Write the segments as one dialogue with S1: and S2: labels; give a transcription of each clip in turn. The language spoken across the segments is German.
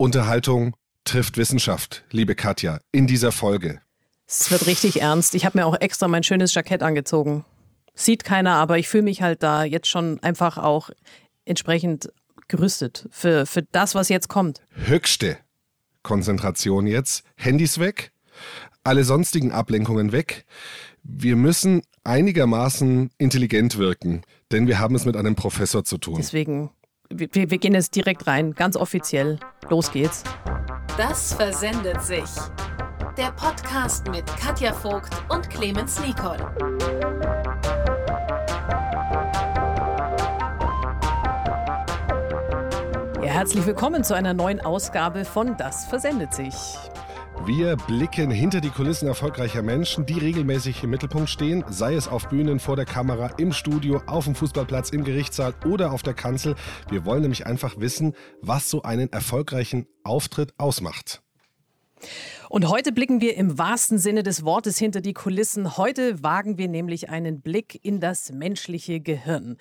S1: Unterhaltung trifft Wissenschaft, liebe Katja, in dieser Folge.
S2: Es wird richtig ernst. Ich habe mir auch extra mein schönes Jackett angezogen. Sieht keiner, aber ich fühle mich halt da jetzt schon einfach auch entsprechend gerüstet für, für das, was jetzt kommt.
S1: Höchste Konzentration jetzt. Handys weg, alle sonstigen Ablenkungen weg. Wir müssen einigermaßen intelligent wirken, denn wir haben es mit einem Professor zu tun.
S2: Deswegen wir, wir gehen jetzt direkt rein, ganz offiziell. Los geht's.
S3: Das versendet sich. Der Podcast mit Katja Vogt und Clemens Nicol.
S2: Ja, herzlich willkommen zu einer neuen Ausgabe von Das versendet sich.
S1: Wir blicken hinter die Kulissen erfolgreicher Menschen, die regelmäßig im Mittelpunkt stehen, sei es auf Bühnen, vor der Kamera, im Studio, auf dem Fußballplatz, im Gerichtssaal oder auf der Kanzel. Wir wollen nämlich einfach wissen, was so einen erfolgreichen Auftritt ausmacht.
S2: Und heute blicken wir im wahrsten Sinne des Wortes hinter die Kulissen. Heute wagen wir nämlich einen Blick in das menschliche Gehirn.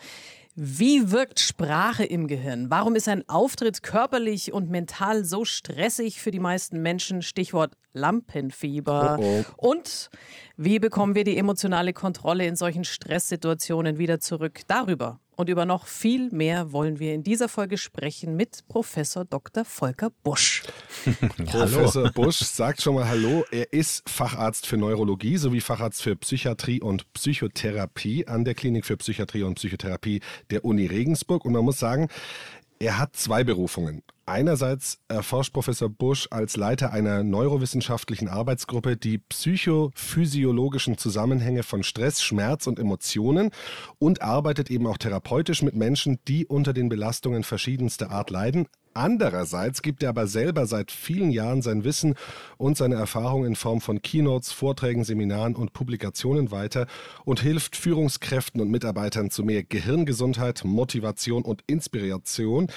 S2: Wie wirkt Sprache im Gehirn? Warum ist ein Auftritt körperlich und mental so stressig für die meisten Menschen? Stichwort Lampenfieber. Oh oh. Und wie bekommen wir die emotionale Kontrolle in solchen Stresssituationen wieder zurück? Darüber und über noch viel mehr wollen wir in dieser Folge sprechen mit Professor Dr. Volker Busch.
S1: Professor Busch sagt schon mal Hallo. Er ist Facharzt für Neurologie sowie Facharzt für Psychiatrie und Psychotherapie an der Klinik für Psychiatrie und Psychotherapie der Uni Regensburg. Und man muss sagen, er hat zwei Berufungen. Einerseits erforscht Professor Busch als Leiter einer neurowissenschaftlichen Arbeitsgruppe die psychophysiologischen Zusammenhänge von Stress, Schmerz und Emotionen und arbeitet eben auch therapeutisch mit Menschen, die unter den Belastungen verschiedenster Art leiden. Andererseits gibt er aber selber seit vielen Jahren sein Wissen und seine Erfahrung in Form von Keynotes, Vorträgen, Seminaren und Publikationen weiter und hilft Führungskräften und Mitarbeitern zu mehr Gehirngesundheit, Motivation und Inspiration.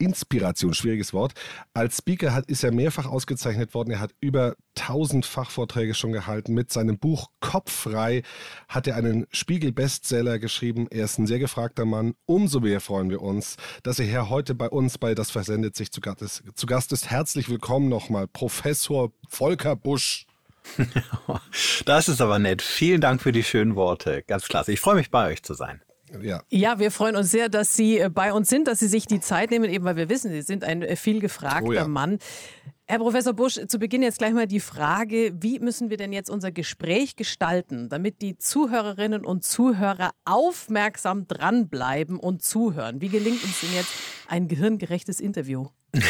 S1: Inspiration, schwieriges Wort. Als Speaker hat, ist er mehrfach ausgezeichnet worden. Er hat über 1000 Fachvorträge schon gehalten. Mit seinem Buch Kopffrei hat er einen Spiegel-Bestseller geschrieben. Er ist ein sehr gefragter Mann. Umso mehr freuen wir uns, dass er hier heute bei uns bei Das Versendet sich zu Gast ist. Zu Gast ist. Herzlich willkommen nochmal, Professor Volker Busch.
S4: Das ist aber nett. Vielen Dank für die schönen Worte. Ganz klasse. Ich freue mich, bei euch zu sein.
S2: Ja. ja, wir freuen uns sehr, dass Sie äh, bei uns sind, dass Sie sich die Zeit nehmen, eben weil wir wissen, Sie sind ein äh, viel gefragter oh ja. Mann. Herr Professor Busch, zu Beginn jetzt gleich mal die Frage, wie müssen wir denn jetzt unser Gespräch gestalten, damit die Zuhörerinnen und Zuhörer aufmerksam dranbleiben und zuhören? Wie gelingt uns denn jetzt ein gehirngerechtes Interview?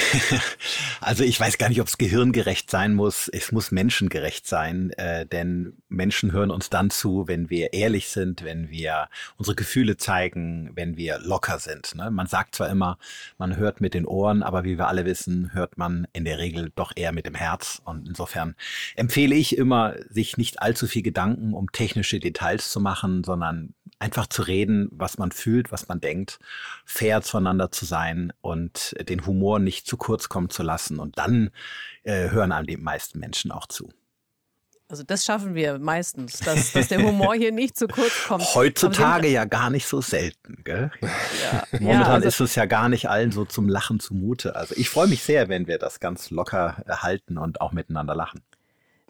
S4: also ich weiß gar nicht, ob es gehirngerecht sein muss. Es muss menschengerecht sein, äh, denn Menschen hören uns dann zu, wenn wir ehrlich sind, wenn wir unsere Gefühle zeigen, wenn wir locker sind. Ne? Man sagt zwar immer, man hört mit den Ohren, aber wie wir alle wissen, hört man in der Regel doch eher mit dem Herz. Und insofern empfehle ich immer, sich nicht allzu viel Gedanken um technische Details zu machen, sondern einfach zu reden, was man fühlt, was man denkt, fair zueinander zu sein und den Humor nicht zu kurz kommen zu lassen. Und dann äh, hören einem die meisten Menschen auch zu.
S2: Also das schaffen wir meistens, dass, dass der Humor hier nicht zu kurz kommt.
S4: Heutzutage ja gar nicht so selten. Gell? Ja. Momentan ja, also ist es ja gar nicht allen so zum Lachen zumute. Also ich freue mich sehr, wenn wir das ganz locker halten und auch miteinander lachen.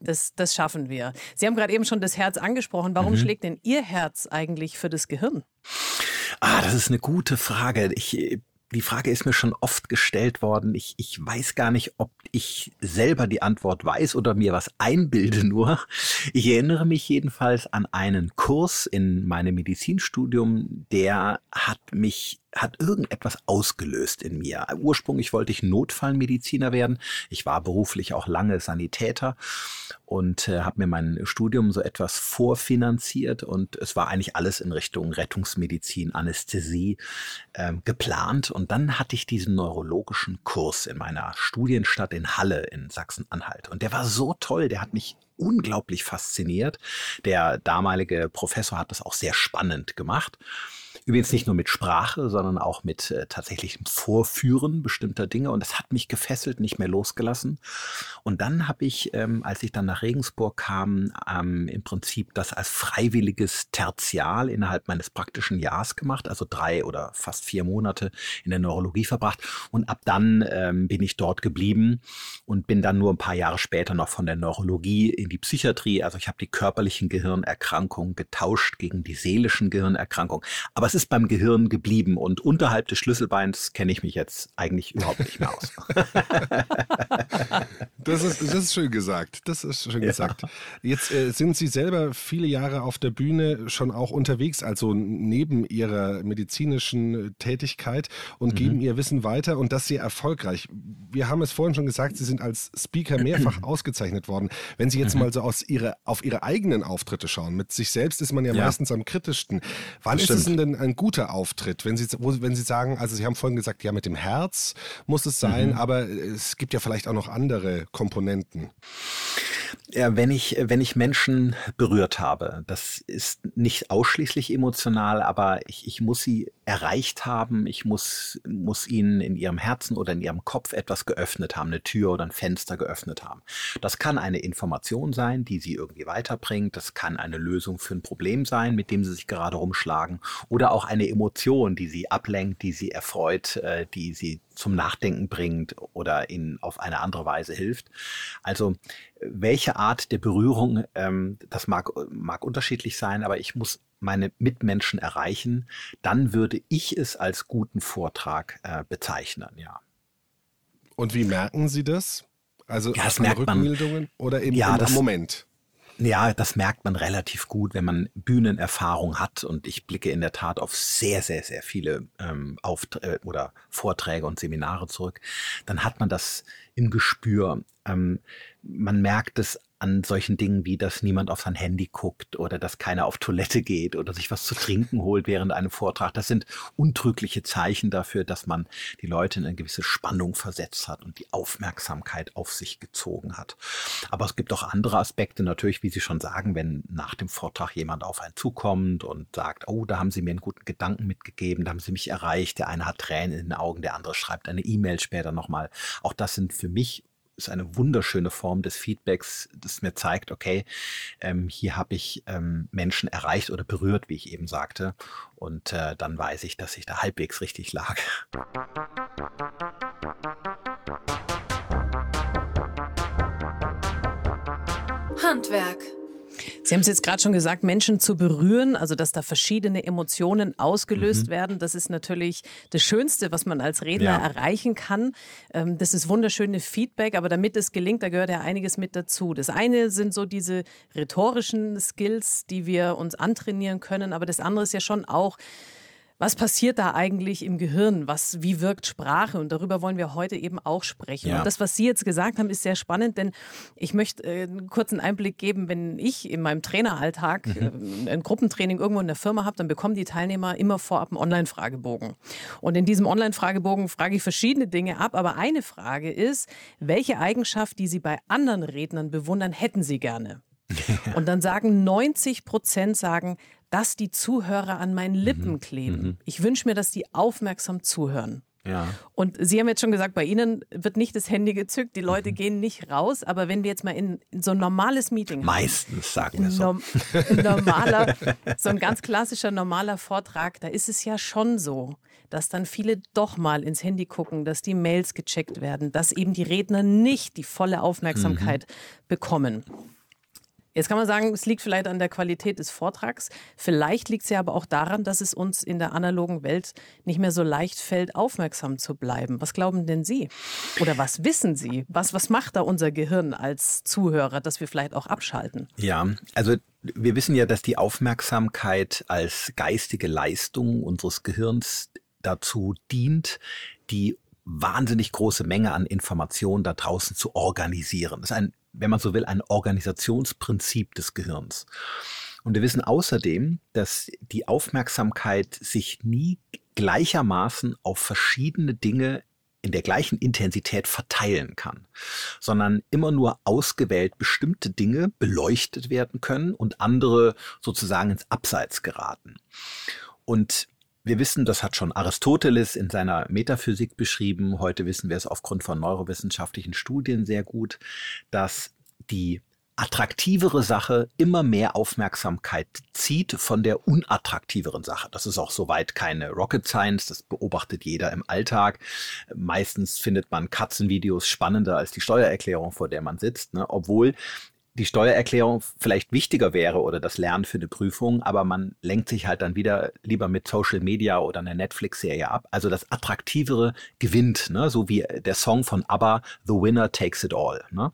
S2: Das, das schaffen wir. Sie haben gerade eben schon das Herz angesprochen. Warum mhm. schlägt denn Ihr Herz eigentlich für das Gehirn?
S4: Ah, das ist eine gute Frage. Ich die Frage ist mir schon oft gestellt worden. Ich, ich weiß gar nicht, ob ich selber die Antwort weiß oder mir was einbilde nur. Ich erinnere mich jedenfalls an einen Kurs in meinem Medizinstudium, der hat mich hat irgendetwas ausgelöst in mir. Ursprünglich wollte ich Notfallmediziner werden. Ich war beruflich auch lange Sanitäter und äh, habe mir mein Studium so etwas vorfinanziert und es war eigentlich alles in Richtung Rettungsmedizin, Anästhesie äh, geplant. Und dann hatte ich diesen neurologischen Kurs in meiner Studienstadt in Halle in Sachsen-Anhalt. Und der war so toll, der hat mich unglaublich fasziniert. Der damalige Professor hat das auch sehr spannend gemacht. Übrigens nicht nur mit Sprache, sondern auch mit äh, tatsächlichem Vorführen bestimmter Dinge. Und das hat mich gefesselt, nicht mehr losgelassen. Und dann habe ich, ähm, als ich dann nach Regensburg kam, ähm, im Prinzip das als freiwilliges Tertial innerhalb meines praktischen Jahres gemacht, also drei oder fast vier Monate in der Neurologie verbracht. Und ab dann ähm, bin ich dort geblieben und bin dann nur ein paar Jahre später noch von der Neurologie in die Psychiatrie. Also ich habe die körperlichen Gehirnerkrankungen getauscht gegen die seelischen Gehirnerkrankungen. Aber es ist beim Gehirn geblieben und unterhalb des Schlüsselbeins kenne ich mich jetzt eigentlich überhaupt nicht mehr aus.
S1: das, ist, das ist schön gesagt. Das ist schön ja. gesagt. Jetzt äh, sind Sie selber viele Jahre auf der Bühne schon auch unterwegs, also neben Ihrer medizinischen Tätigkeit und mhm. geben Ihr Wissen weiter und das sehr erfolgreich. Wir haben es vorhin schon gesagt, Sie sind als Speaker mehrfach ausgezeichnet worden. Wenn Sie jetzt mhm. mal so aus ihre, auf Ihre eigenen Auftritte schauen, mit sich selbst ist man ja, ja. meistens am kritischsten. Wann ist es denn ein guter Auftritt, wenn Sie, wo, wenn Sie sagen, also Sie haben vorhin gesagt, ja, mit dem Herz muss es sein, mhm. aber es gibt ja vielleicht auch noch andere Komponenten.
S4: Ja, wenn ich, wenn ich Menschen berührt habe, das ist nicht ausschließlich emotional, aber ich, ich muss sie erreicht haben, ich muss, muss ihnen in ihrem Herzen oder in ihrem Kopf etwas geöffnet haben, eine Tür oder ein Fenster geöffnet haben. Das kann eine Information sein, die sie irgendwie weiterbringt, das kann eine Lösung für ein Problem sein, mit dem sie sich gerade rumschlagen, oder auch eine Emotion, die sie ablenkt, die sie erfreut, äh, die sie zum Nachdenken bringt oder ihnen auf eine andere Weise hilft. Also welche Art der Berührung, ähm, das mag, mag unterschiedlich sein, aber ich muss meine Mitmenschen erreichen, dann würde ich es als guten Vortrag äh, bezeichnen, ja.
S1: Und wie merken Sie das? Also
S4: ja, das merkt
S1: Rückmeldungen
S4: man,
S1: oder im,
S4: ja,
S1: im
S4: das,
S1: Moment?
S4: Ja, das merkt man relativ gut, wenn man Bühnenerfahrung hat. Und ich blicke in der Tat auf sehr, sehr, sehr viele ähm, Auft äh, oder Vorträge und Seminare zurück. Dann hat man das im Gespür. Ähm, man merkt es an solchen Dingen wie, dass niemand auf sein Handy guckt oder dass keiner auf Toilette geht oder sich was zu trinken holt während einem Vortrag. Das sind untrügliche Zeichen dafür, dass man die Leute in eine gewisse Spannung versetzt hat und die Aufmerksamkeit auf sich gezogen hat. Aber es gibt auch andere Aspekte, natürlich, wie Sie schon sagen, wenn nach dem Vortrag jemand auf einen zukommt und sagt, oh, da haben Sie mir einen guten Gedanken mitgegeben, da haben Sie mich erreicht, der eine hat Tränen in den Augen, der andere schreibt eine E-Mail später nochmal. Auch das sind für mich ist eine wunderschöne Form des Feedbacks, das mir zeigt, okay, ähm, hier habe ich ähm, Menschen erreicht oder berührt, wie ich eben sagte. Und äh, dann weiß ich, dass ich da halbwegs richtig lag.
S3: Handwerk.
S2: Sie haben es jetzt gerade schon gesagt, Menschen zu berühren, also dass da verschiedene Emotionen ausgelöst mhm. werden. Das ist natürlich das Schönste, was man als Redner ja. erreichen kann. Ähm, das ist wunderschöne Feedback, aber damit es gelingt, da gehört ja einiges mit dazu. Das eine sind so diese rhetorischen Skills, die wir uns antrainieren können, aber das andere ist ja schon auch, was passiert da eigentlich im Gehirn? Was, wie wirkt Sprache? Und darüber wollen wir heute eben auch sprechen. Ja. Und das, was Sie jetzt gesagt haben, ist sehr spannend, denn ich möchte äh, einen kurzen Einblick geben, wenn ich in meinem Traineralltag mhm. äh, ein Gruppentraining irgendwo in der Firma habe, dann bekommen die Teilnehmer immer vorab einen Online-Fragebogen. Und in diesem Online-Fragebogen frage ich verschiedene Dinge ab, aber eine Frage ist, welche Eigenschaft, die Sie bei anderen Rednern bewundern, hätten Sie gerne? Und dann sagen 90 Prozent sagen dass die Zuhörer an meinen. Lippen mhm. kleben. Mhm. Ich wünsche mir, dass die aufmerksam zuhören.
S4: Ja.
S2: Und Sie haben jetzt schon gesagt, bei Ihnen wird nicht das Handy gezückt, die Leute mhm. gehen nicht raus, aber wenn wir jetzt mal in, in so ein normales Meeting
S4: Meistens haben, sagen wir so. Norm,
S2: normaler, so ein ganz klassischer normaler Vortrag, da ist es ja schon so, dass dann viele doch mal ins Handy gucken, dass die Mails gecheckt werden, dass eben die Redner nicht die volle Aufmerksamkeit mhm. bekommen. Jetzt kann man sagen, es liegt vielleicht an der Qualität des Vortrags. Vielleicht liegt es ja aber auch daran, dass es uns in der analogen Welt nicht mehr so leicht fällt, aufmerksam zu bleiben. Was glauben denn Sie? Oder was wissen Sie? Was, was macht da unser Gehirn als Zuhörer, dass wir vielleicht auch abschalten?
S4: Ja, also wir wissen ja, dass die Aufmerksamkeit als geistige Leistung unseres Gehirns dazu dient, die wahnsinnig große Menge an Informationen da draußen zu organisieren. Das ist ein wenn man so will, ein Organisationsprinzip des Gehirns. Und wir wissen außerdem, dass die Aufmerksamkeit sich nie gleichermaßen auf verschiedene Dinge in der gleichen Intensität verteilen kann, sondern immer nur ausgewählt bestimmte Dinge beleuchtet werden können und andere sozusagen ins Abseits geraten. Und wir wissen, das hat schon Aristoteles in seiner Metaphysik beschrieben. Heute wissen wir es aufgrund von neurowissenschaftlichen Studien sehr gut, dass die attraktivere Sache immer mehr Aufmerksamkeit zieht von der unattraktiveren Sache. Das ist auch soweit keine Rocket Science, das beobachtet jeder im Alltag. Meistens findet man Katzenvideos spannender als die Steuererklärung, vor der man sitzt, ne? obwohl die Steuererklärung vielleicht wichtiger wäre oder das Lernen für eine Prüfung, aber man lenkt sich halt dann wieder lieber mit Social Media oder einer Netflix-Serie ab. Also das Attraktivere gewinnt, ne? so wie der Song von ABBA, The Winner Takes It All. Ne?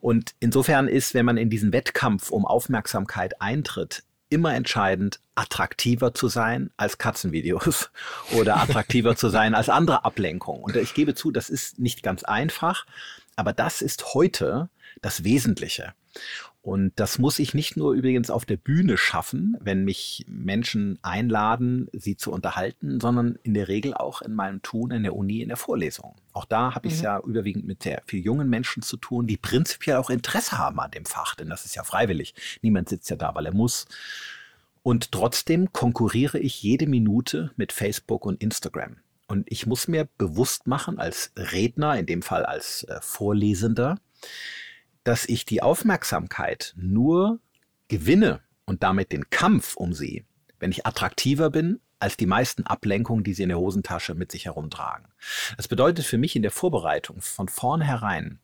S4: Und insofern ist, wenn man in diesen Wettkampf um Aufmerksamkeit eintritt, immer entscheidend, attraktiver zu sein als Katzenvideos oder attraktiver zu sein als andere Ablenkungen. Und ich gebe zu, das ist nicht ganz einfach, aber das ist heute das Wesentliche. Und das muss ich nicht nur übrigens auf der Bühne schaffen, wenn mich Menschen einladen, sie zu unterhalten, sondern in der Regel auch in meinem Tun in der Uni, in der Vorlesung. Auch da habe ich es mhm. ja überwiegend mit sehr vielen jungen Menschen zu tun, die prinzipiell auch Interesse haben an dem Fach, denn das ist ja freiwillig. Niemand sitzt ja da, weil er muss. Und trotzdem konkurriere ich jede Minute mit Facebook und Instagram. Und ich muss mir bewusst machen, als Redner, in dem Fall als äh, Vorlesender, dass ich die Aufmerksamkeit nur gewinne und damit den Kampf um sie, wenn ich attraktiver bin als die meisten Ablenkungen, die sie in der Hosentasche mit sich herumtragen. Das bedeutet für mich in der Vorbereitung von vornherein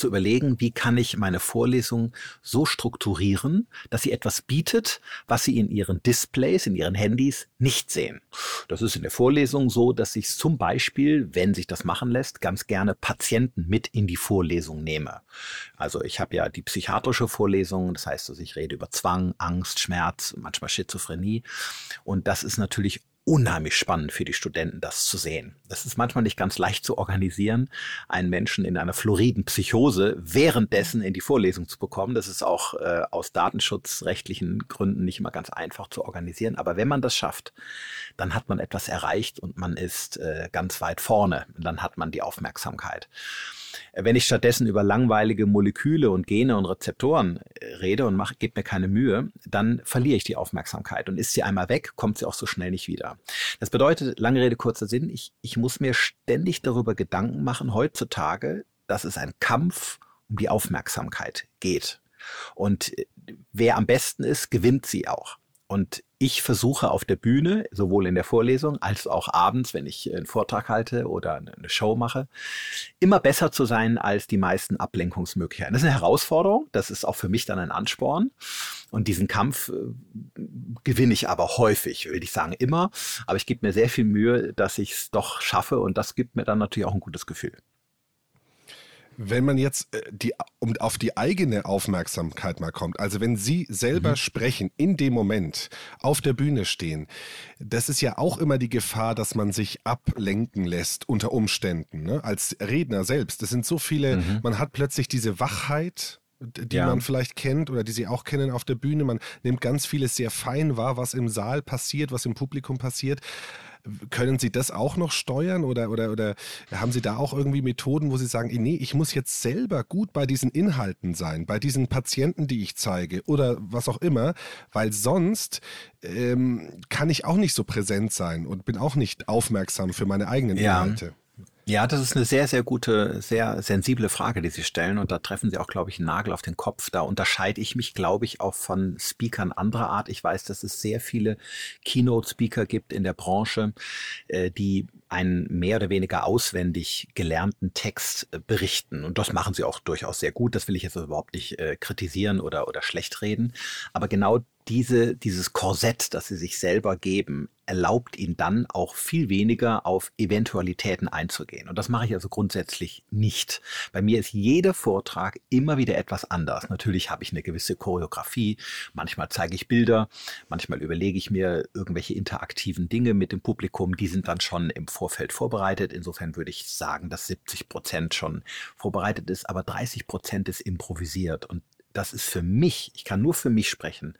S4: zu überlegen, wie kann ich meine Vorlesung so strukturieren, dass sie etwas bietet, was sie in ihren Displays, in ihren Handys nicht sehen. Das ist in der Vorlesung so, dass ich zum Beispiel, wenn sich das machen lässt, ganz gerne Patienten mit in die Vorlesung nehme. Also ich habe ja die psychiatrische Vorlesung, das heißt, dass ich rede über Zwang, Angst, Schmerz, manchmal Schizophrenie. Und das ist natürlich unheimlich spannend für die Studenten, das zu sehen. Das ist manchmal nicht ganz leicht zu organisieren, einen Menschen in einer floriden Psychose währenddessen in die Vorlesung zu bekommen. Das ist auch äh, aus datenschutzrechtlichen Gründen nicht immer ganz einfach zu organisieren. Aber wenn man das schafft, dann hat man etwas erreicht und man ist äh, ganz weit vorne. dann hat man die Aufmerksamkeit. Wenn ich stattdessen über langweilige Moleküle und Gene und Rezeptoren äh, rede und mache, gebe mir keine Mühe, dann verliere ich die Aufmerksamkeit. Und ist sie einmal weg, kommt sie auch so schnell nicht wieder. Das bedeutet, lange Rede, kurzer Sinn, ich, ich muss mir ständig darüber Gedanken machen, heutzutage, dass es ein Kampf um die Aufmerksamkeit geht. Und äh, wer am besten ist, gewinnt sie auch. Und ich versuche auf der Bühne, sowohl in der Vorlesung als auch abends, wenn ich einen Vortrag halte oder eine Show mache, immer besser zu sein als die meisten Ablenkungsmöglichkeiten. Das ist eine Herausforderung, das ist auch für mich dann ein Ansporn. Und diesen Kampf äh, gewinne ich aber häufig, würde ich sagen immer. Aber ich gebe mir sehr viel Mühe, dass ich es doch schaffe und das gibt mir dann natürlich auch ein gutes Gefühl.
S1: Wenn man jetzt äh, die, um auf die eigene Aufmerksamkeit mal kommt, also wenn Sie selber mhm. sprechen, in dem Moment auf der Bühne stehen, das ist ja auch immer die Gefahr, dass man sich ablenken lässt unter Umständen. Ne? Als Redner selbst, das sind so viele, mhm. man hat plötzlich diese Wachheit, die ja. man vielleicht kennt oder die Sie auch kennen auf der Bühne. Man nimmt ganz vieles sehr fein wahr, was im Saal passiert, was im Publikum passiert. Können Sie das auch noch steuern oder, oder, oder haben Sie da auch irgendwie Methoden, wo Sie sagen, nee, ich muss jetzt selber gut bei diesen Inhalten sein, bei diesen Patienten, die ich zeige oder was auch immer, weil sonst ähm, kann ich auch nicht so präsent sein und bin auch nicht aufmerksam für meine eigenen Inhalte. Ja.
S4: Ja, das ist eine sehr, sehr gute, sehr sensible Frage, die Sie stellen. Und da treffen Sie auch, glaube ich, einen Nagel auf den Kopf. Da unterscheide ich mich, glaube ich, auch von Speakern anderer Art. Ich weiß, dass es sehr viele Keynote-Speaker gibt in der Branche, äh, die einen mehr oder weniger auswendig gelernten Text äh, berichten. Und das machen sie auch durchaus sehr gut. Das will ich jetzt überhaupt nicht äh, kritisieren oder, oder schlecht reden. Aber genau diese, dieses Korsett, das sie sich selber geben, erlaubt ihnen dann auch viel weniger auf Eventualitäten einzugehen. Und das mache ich also grundsätzlich nicht. Bei mir ist jeder Vortrag immer wieder etwas anders. Natürlich habe ich eine gewisse Choreografie. Manchmal zeige ich Bilder. Manchmal überlege ich mir irgendwelche interaktiven Dinge mit dem Publikum. Die sind dann schon im Vorfeld vorbereitet. Insofern würde ich sagen, dass 70 Prozent schon vorbereitet ist, aber 30 Prozent ist improvisiert. Und das ist für mich, ich kann nur für mich sprechen,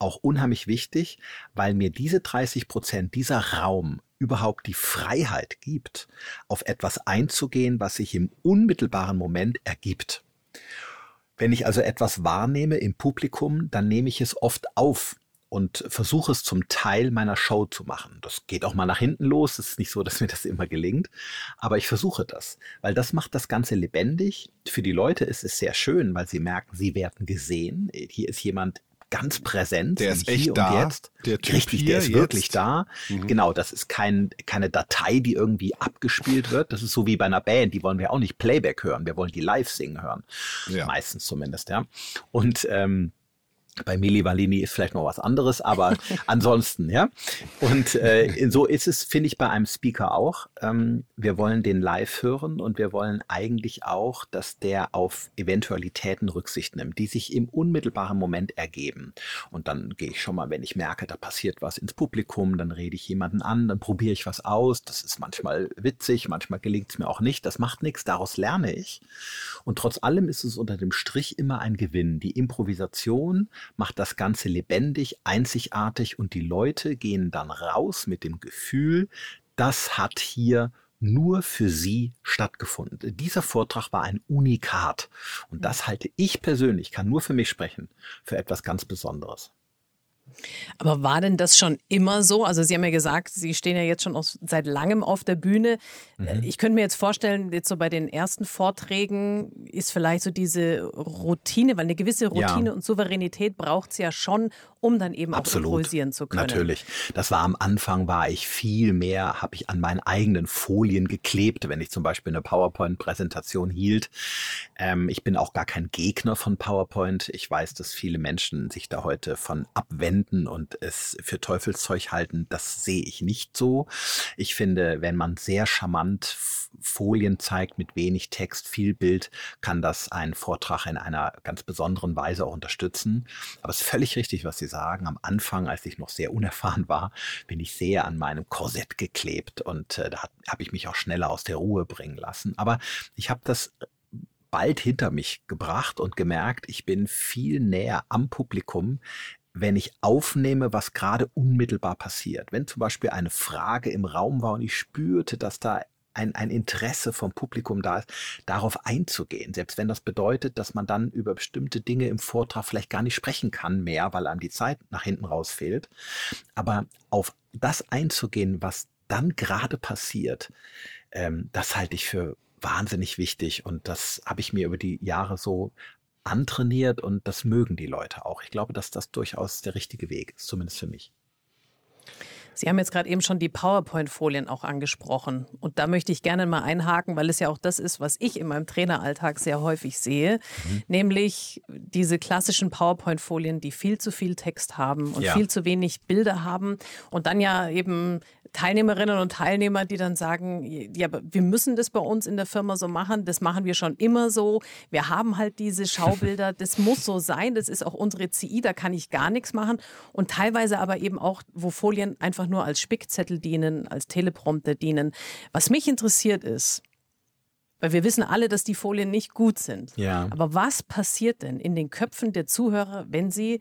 S4: auch unheimlich wichtig, weil mir diese 30 Prozent, dieser Raum überhaupt die Freiheit gibt, auf etwas einzugehen, was sich im unmittelbaren Moment ergibt. Wenn ich also etwas wahrnehme im Publikum, dann nehme ich es oft auf und versuche es zum Teil meiner Show zu machen. Das geht auch mal nach hinten los. Es ist nicht so, dass mir das immer gelingt, aber ich versuche das, weil das macht das Ganze lebendig. Für die Leute ist es sehr schön, weil sie merken, sie werden gesehen. Hier ist jemand ganz präsent.
S1: Der ist echt da.
S4: Jetzt. Der typ Richtig, der ist jetzt. wirklich da. Mhm. Genau, das ist kein, keine Datei, die irgendwie abgespielt wird. Das ist so wie bei einer Band. Die wollen wir auch nicht Playback hören. Wir wollen die live singen hören. Ja. Meistens zumindest, ja. Und ähm, bei Mili Valini ist vielleicht noch was anderes, aber ansonsten, ja. Und äh, so ist es, finde ich, bei einem Speaker auch. Ähm, wir wollen den live hören und wir wollen eigentlich auch, dass der auf Eventualitäten Rücksicht nimmt, die sich im unmittelbaren Moment ergeben. Und dann gehe ich schon mal, wenn ich merke, da passiert was ins Publikum, dann rede ich jemanden an, dann probiere ich was aus. Das ist manchmal witzig, manchmal gelingt es mir auch nicht. Das macht nichts, daraus lerne ich. Und trotz allem ist es unter dem Strich immer ein Gewinn. Die Improvisation macht das Ganze lebendig, einzigartig und die Leute gehen dann raus mit dem Gefühl, das hat hier nur für sie stattgefunden. Dieser Vortrag war ein Unikat und das halte ich persönlich, kann nur für mich sprechen, für etwas ganz Besonderes.
S2: Aber war denn das schon immer so? Also Sie haben ja gesagt, Sie stehen ja jetzt schon aus, seit langem auf der Bühne. Mhm. Ich könnte mir jetzt vorstellen, jetzt so bei den ersten Vorträgen ist vielleicht so diese Routine, weil eine gewisse Routine ja. und Souveränität braucht es ja schon, um dann eben Absolut. auch improvisieren zu können.
S4: Natürlich. Das war am Anfang, war ich viel mehr, habe ich an meinen eigenen Folien geklebt, wenn ich zum Beispiel eine PowerPoint-Präsentation hielt. Ähm, ich bin auch gar kein Gegner von PowerPoint. Ich weiß, dass viele Menschen sich da heute von abwenden und es für Teufelszeug halten. Das sehe ich nicht so. Ich finde, wenn man sehr charmant Folien zeigt mit wenig Text, viel Bild, kann das einen Vortrag in einer ganz besonderen Weise auch unterstützen. Aber es ist völlig richtig, was Sie sagen. Am Anfang, als ich noch sehr unerfahren war, bin ich sehr an meinem Korsett geklebt und äh, da habe ich mich auch schneller aus der Ruhe bringen lassen. Aber ich habe das bald hinter mich gebracht und gemerkt, ich bin viel näher am Publikum, wenn ich aufnehme, was gerade unmittelbar passiert. Wenn zum Beispiel eine Frage im Raum war und ich spürte, dass da ein, ein Interesse vom Publikum da ist, darauf einzugehen. Selbst wenn das bedeutet, dass man dann über bestimmte Dinge im Vortrag vielleicht gar nicht sprechen kann mehr, weil einem die Zeit nach hinten raus fehlt. Aber auf das einzugehen, was dann gerade passiert, ähm, das halte ich für wahnsinnig wichtig. Und das habe ich mir über die Jahre so antrainiert und das mögen die Leute auch. Ich glaube, dass das durchaus der richtige Weg ist, zumindest für mich.
S2: Sie haben jetzt gerade eben schon die PowerPoint-Folien auch angesprochen. Und da möchte ich gerne mal einhaken, weil es ja auch das ist, was ich in meinem Traineralltag sehr häufig sehe. Mhm. Nämlich diese klassischen PowerPoint-Folien, die viel zu viel Text haben und ja. viel zu wenig Bilder haben. Und dann ja eben Teilnehmerinnen und Teilnehmer, die dann sagen, ja, wir müssen das bei uns in der Firma so machen, das machen wir schon immer so. Wir haben halt diese Schaubilder, das muss so sein, das ist auch unsere CI, da kann ich gar nichts machen. Und teilweise aber eben auch, wo Folien einfach nur als Spickzettel dienen, als Teleprompter dienen. Was mich interessiert ist, weil wir wissen alle, dass die Folien nicht gut sind.
S4: Ja.
S2: Aber was passiert denn in den Köpfen der Zuhörer, wenn sie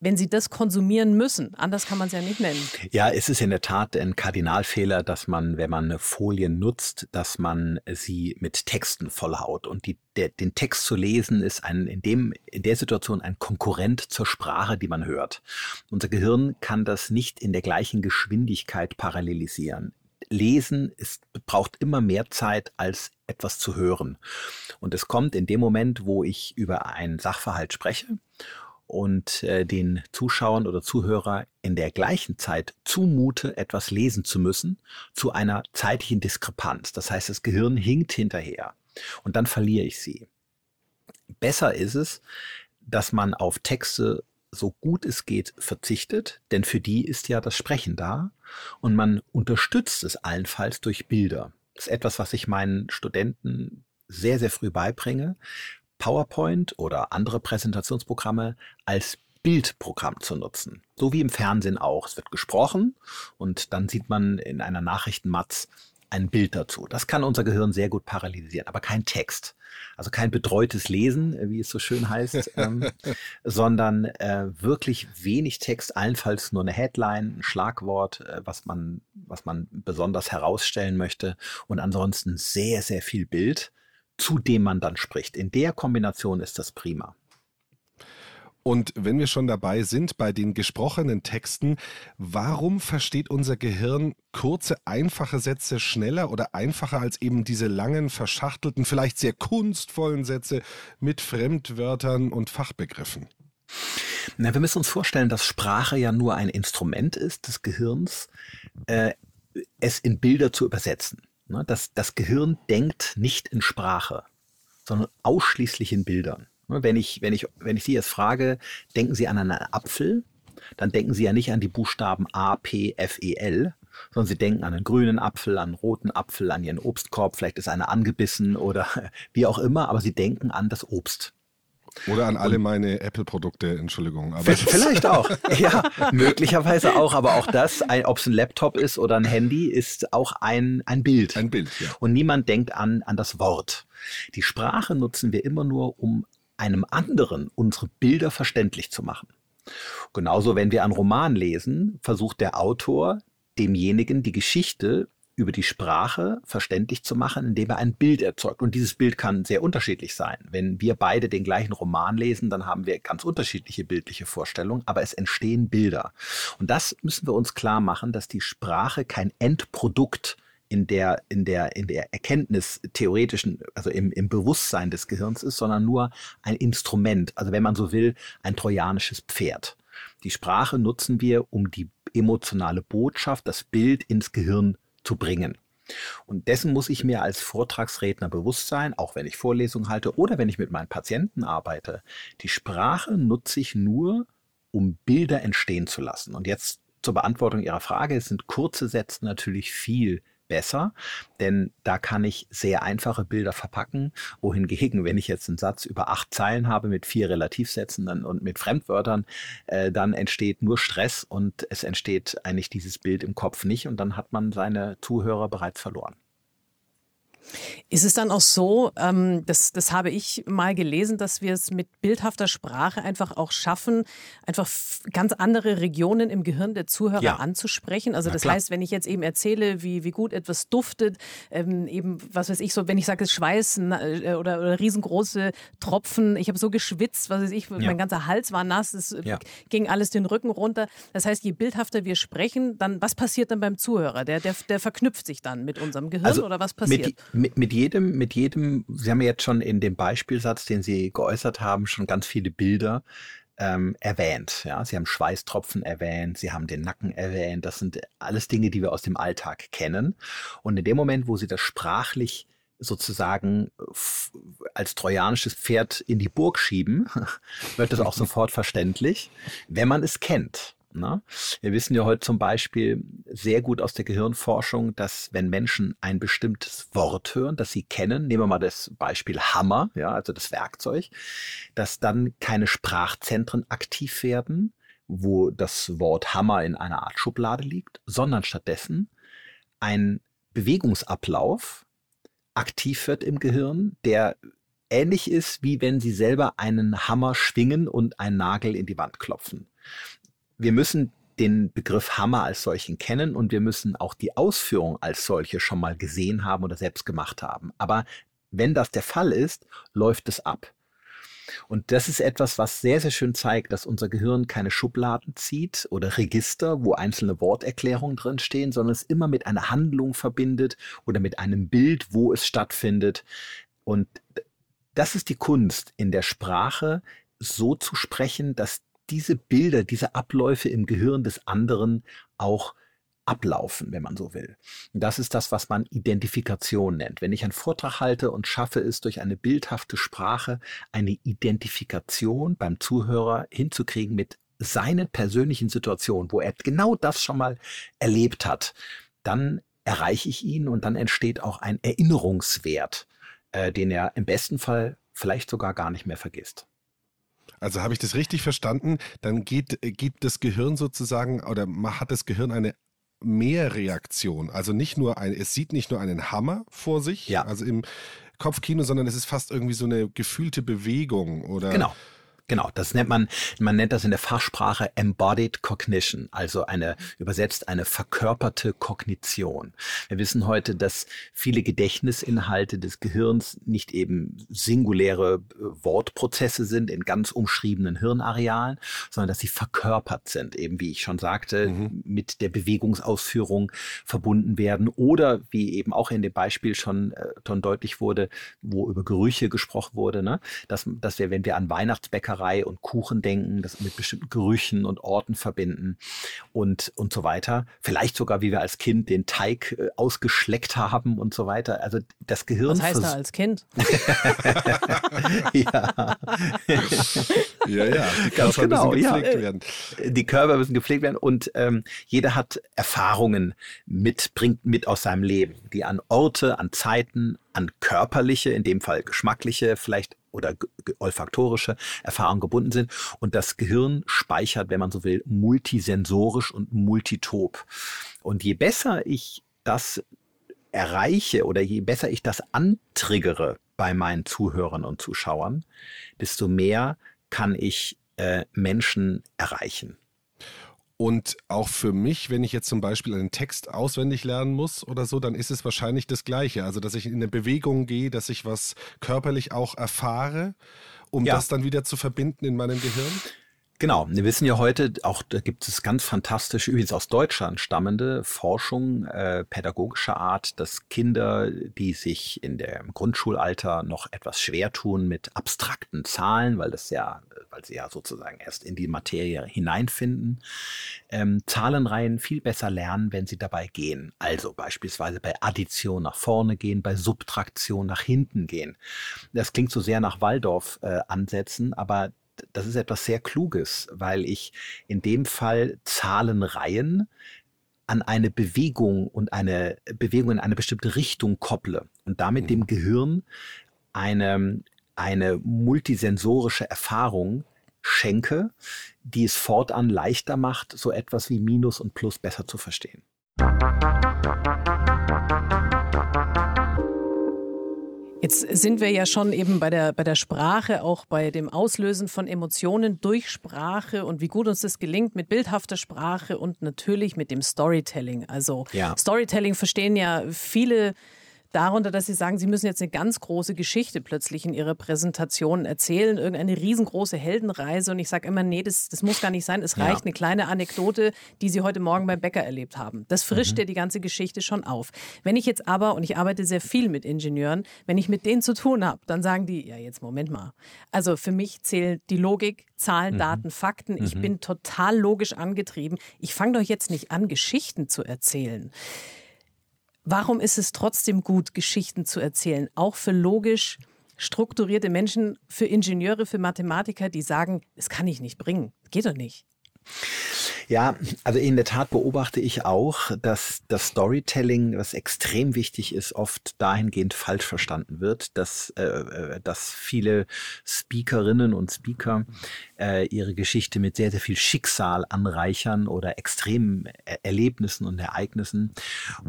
S2: wenn sie das konsumieren müssen. Anders kann man es ja nicht nennen.
S4: Ja, es ist in der Tat ein Kardinalfehler, dass man, wenn man Folien nutzt, dass man sie mit Texten vollhaut. Und die, der, den Text zu lesen ist ein, in, dem, in der Situation ein Konkurrent zur Sprache, die man hört. Unser Gehirn kann das nicht in der gleichen Geschwindigkeit parallelisieren. Lesen ist, braucht immer mehr Zeit als etwas zu hören. Und es kommt in dem Moment, wo ich über einen Sachverhalt spreche und äh, den Zuschauern oder Zuhörer in der gleichen Zeit zumute, etwas lesen zu müssen, zu einer zeitlichen Diskrepanz. Das heißt, das Gehirn hinkt hinterher und dann verliere ich sie. Besser ist es, dass man auf Texte so gut es geht verzichtet, denn für die ist ja das Sprechen da und man unterstützt es allenfalls durch Bilder. Das ist etwas, was ich meinen Studenten sehr, sehr früh beibringe, PowerPoint oder andere Präsentationsprogramme als Bildprogramm zu nutzen. So wie im Fernsehen auch. Es wird gesprochen und dann sieht man in einer Nachrichtenmatz ein Bild dazu. Das kann unser Gehirn sehr gut paralysieren, aber kein Text. Also kein betreutes Lesen, wie es so schön heißt, ähm, sondern äh, wirklich wenig Text, allenfalls nur eine Headline, ein Schlagwort, äh, was, man, was man besonders herausstellen möchte und ansonsten sehr, sehr viel Bild zu dem man dann spricht. In der Kombination ist das prima.
S1: Und wenn wir schon dabei sind bei den gesprochenen Texten, warum versteht unser Gehirn kurze, einfache Sätze schneller oder einfacher als eben diese langen, verschachtelten, vielleicht sehr kunstvollen Sätze mit Fremdwörtern und Fachbegriffen?
S4: Na, wir müssen uns vorstellen, dass Sprache ja nur ein Instrument ist des Gehirns, äh, es in Bilder zu übersetzen. Ne? Das, das Gehirn denkt nicht in Sprache, sondern ausschließlich in Bildern. Ne? Wenn ich, wenn ich, wenn ich Sie jetzt frage, denken Sie an einen Apfel, dann denken Sie ja nicht an die Buchstaben A, P, F, E, L, sondern Sie denken an einen grünen Apfel, an einen roten Apfel, an Ihren Obstkorb, vielleicht ist einer angebissen oder wie auch immer, aber Sie denken an das Obst.
S1: Oder an alle meine Apple-Produkte, Entschuldigung.
S4: Aber vielleicht auch. Ja, möglicherweise auch. Aber auch das, ob es ein Laptop ist oder ein Handy, ist auch ein, ein Bild.
S1: Ein Bild, ja.
S4: Und niemand denkt an, an das Wort. Die Sprache nutzen wir immer nur, um einem anderen unsere Bilder verständlich zu machen. Genauso, wenn wir einen Roman lesen, versucht der Autor demjenigen die Geschichte über die Sprache verständlich zu machen, indem er ein Bild erzeugt. Und dieses Bild kann sehr unterschiedlich sein. Wenn wir beide den gleichen Roman lesen, dann haben wir ganz unterschiedliche bildliche Vorstellungen, aber es entstehen Bilder. Und das müssen wir uns klar machen, dass die Sprache kein Endprodukt in der, in der, in der Erkenntnis theoretischen, also im, im Bewusstsein des Gehirns ist, sondern nur ein Instrument. Also wenn man so will, ein trojanisches Pferd. Die Sprache nutzen wir, um die emotionale Botschaft, das Bild ins Gehirn zu bringen. Und dessen muss ich mir als Vortragsredner bewusst sein, auch wenn ich Vorlesungen halte oder wenn ich mit meinen Patienten arbeite. Die Sprache nutze ich nur, um Bilder entstehen zu lassen. Und jetzt zur Beantwortung Ihrer Frage, es sind kurze Sätze natürlich viel besser, denn da kann ich sehr einfache Bilder verpacken, wohingegen, wenn ich jetzt einen Satz über acht Zeilen habe mit vier Relativsätzen und mit Fremdwörtern, äh, dann entsteht nur Stress und es entsteht eigentlich dieses Bild im Kopf nicht und dann hat man seine Zuhörer bereits verloren.
S2: Ist es dann auch so, ähm, das, das habe ich mal gelesen, dass wir es mit bildhafter Sprache einfach auch schaffen, einfach ganz andere Regionen im Gehirn der Zuhörer ja. anzusprechen? Also das heißt, wenn ich jetzt eben erzähle, wie, wie gut etwas duftet, ähm, eben, was weiß ich, so, wenn ich sage, es Schweiß äh, oder, oder riesengroße Tropfen, ich habe so geschwitzt, was weiß ich, ja. mein ganzer Hals war nass, es ja. ging alles den Rücken runter. Das heißt, je bildhafter wir sprechen, dann was passiert dann beim Zuhörer? Der, der, der verknüpft sich dann mit unserem Gehirn also oder was passiert?
S4: Mit, mit jedem, mit jedem, Sie haben jetzt schon in dem Beispielsatz, den Sie geäußert haben, schon ganz viele Bilder ähm, erwähnt. Ja, Sie haben Schweißtropfen erwähnt, Sie haben den Nacken erwähnt. Das sind alles Dinge, die wir aus dem Alltag kennen. Und in dem Moment, wo Sie das sprachlich sozusagen als trojanisches Pferd in die Burg schieben, wird das auch sofort verständlich, wenn man es kennt. Ne? Wir wissen ja heute zum Beispiel sehr gut aus der Gehirnforschung, dass wenn Menschen ein bestimmtes Wort hören, das sie kennen, nehmen wir mal das Beispiel Hammer, ja, also das Werkzeug, dass dann keine Sprachzentren aktiv werden, wo das Wort Hammer in einer Art Schublade liegt, sondern stattdessen ein Bewegungsablauf aktiv wird im Gehirn, der ähnlich ist, wie wenn Sie selber einen Hammer schwingen und einen Nagel in die Wand klopfen wir müssen den Begriff Hammer als solchen kennen und wir müssen auch die Ausführung als solche schon mal gesehen haben oder selbst gemacht haben. Aber wenn das der Fall ist, läuft es ab. Und das ist etwas, was sehr, sehr schön zeigt, dass unser Gehirn keine Schubladen zieht oder Register, wo einzelne Worterklärungen drinstehen, sondern es immer mit einer Handlung verbindet oder mit einem Bild, wo es stattfindet. Und das ist die Kunst in der Sprache, so zu sprechen, dass diese Bilder, diese Abläufe im Gehirn des anderen auch ablaufen, wenn man so will. das ist das, was man Identifikation nennt. Wenn ich einen Vortrag halte und schaffe es durch eine bildhafte Sprache, eine Identifikation beim Zuhörer hinzukriegen mit seinen persönlichen Situationen, wo er genau das schon mal erlebt hat, dann erreiche ich ihn und dann entsteht auch ein Erinnerungswert, äh, den er im besten Fall vielleicht sogar gar nicht mehr vergisst.
S1: Also habe ich das richtig verstanden? Dann geht, geht das Gehirn sozusagen oder hat das Gehirn eine Mehrreaktion. Also nicht nur ein, es sieht nicht nur einen Hammer vor sich, ja. also im Kopfkino, sondern es ist fast irgendwie so eine gefühlte Bewegung oder.
S4: Genau. Genau, das nennt man, man nennt das in der Fachsprache Embodied Cognition, also eine, übersetzt eine verkörperte Kognition. Wir wissen heute, dass viele Gedächtnisinhalte des Gehirns nicht eben singuläre äh, Wortprozesse sind in ganz umschriebenen Hirnarealen, sondern dass sie verkörpert sind, eben wie ich schon sagte, mhm. mit der Bewegungsausführung verbunden werden oder wie eben auch in dem Beispiel schon, äh, schon deutlich wurde, wo über Gerüche gesprochen wurde, ne? dass, dass wir, wenn wir an Weihnachtsbäcker Bäckerei und Kuchen denken, das mit bestimmten Gerüchen und Orten verbinden und, und so weiter. Vielleicht sogar, wie wir als Kind den Teig äh, ausgeschleckt haben und so weiter. Also das Gehirn.
S2: Was heißt da als Kind?
S1: ja. ja, ja. Die Körper genau, müssen gepflegt ja. werden.
S4: Die Körper müssen gepflegt werden und ähm, jeder hat Erfahrungen mit, bringt mit aus seinem Leben, die an Orte, an Zeiten, an körperliche, in dem Fall geschmackliche, vielleicht oder olfaktorische Erfahrungen gebunden sind. Und das Gehirn speichert, wenn man so will, multisensorisch und multitop. Und je besser ich das erreiche oder je besser ich das antriggere bei meinen Zuhörern und Zuschauern, desto mehr kann ich äh, Menschen erreichen.
S1: Und auch für mich, wenn ich jetzt zum Beispiel einen Text auswendig lernen muss oder so, dann ist es wahrscheinlich das Gleiche. Also, dass ich in eine Bewegung gehe, dass ich was körperlich auch erfahre, um ja. das dann wieder zu verbinden in meinem Gehirn.
S4: Genau, wir wissen ja heute, auch da gibt es ganz fantastische, übrigens aus Deutschland stammende Forschung äh, pädagogischer Art, dass Kinder, die sich in dem Grundschulalter noch etwas schwer tun mit abstrakten Zahlen, weil das ja, weil sie ja sozusagen erst in die Materie hineinfinden, ähm, Zahlenreihen viel besser lernen, wenn sie dabei gehen. Also beispielsweise bei Addition nach vorne gehen, bei Subtraktion nach hinten gehen. Das klingt so sehr nach Waldorf-Ansätzen, äh, aber das ist etwas sehr Kluges, weil ich in dem Fall Zahlenreihen an eine Bewegung und eine Bewegung in eine bestimmte Richtung kopple und damit mhm. dem Gehirn eine, eine multisensorische Erfahrung schenke, die es fortan leichter macht, so etwas wie Minus und Plus besser zu verstehen.
S2: Jetzt sind wir ja schon eben bei der, bei der Sprache, auch bei dem Auslösen von Emotionen durch Sprache und wie gut uns das gelingt mit bildhafter Sprache und natürlich mit dem Storytelling. Also ja. Storytelling verstehen ja viele darunter, dass Sie sagen, Sie müssen jetzt eine ganz große Geschichte plötzlich in Ihrer Präsentation erzählen, irgendeine riesengroße Heldenreise. Und ich sage immer, nee, das, das muss gar nicht sein. Es reicht ja. eine kleine Anekdote, die Sie heute Morgen beim Bäcker erlebt haben. Das frischt mhm. ja die ganze Geschichte schon auf. Wenn ich jetzt aber, und ich arbeite sehr viel mit Ingenieuren, wenn ich mit denen zu tun habe, dann sagen die, ja, jetzt Moment mal. Also für mich zählt die Logik, Zahlen, mhm. Daten, Fakten. Ich mhm. bin total logisch angetrieben. Ich fange doch jetzt nicht an, Geschichten zu erzählen. Warum ist es trotzdem gut, Geschichten zu erzählen? Auch für logisch strukturierte Menschen, für Ingenieure, für Mathematiker, die sagen, das kann ich nicht bringen. Geht doch nicht.
S4: Ja, also in der Tat beobachte ich auch, dass das Storytelling, was extrem wichtig ist, oft dahingehend falsch verstanden wird, dass, äh, äh, dass viele Speakerinnen und Speaker äh, ihre Geschichte mit sehr, sehr viel Schicksal anreichern oder extremen Erlebnissen und Ereignissen,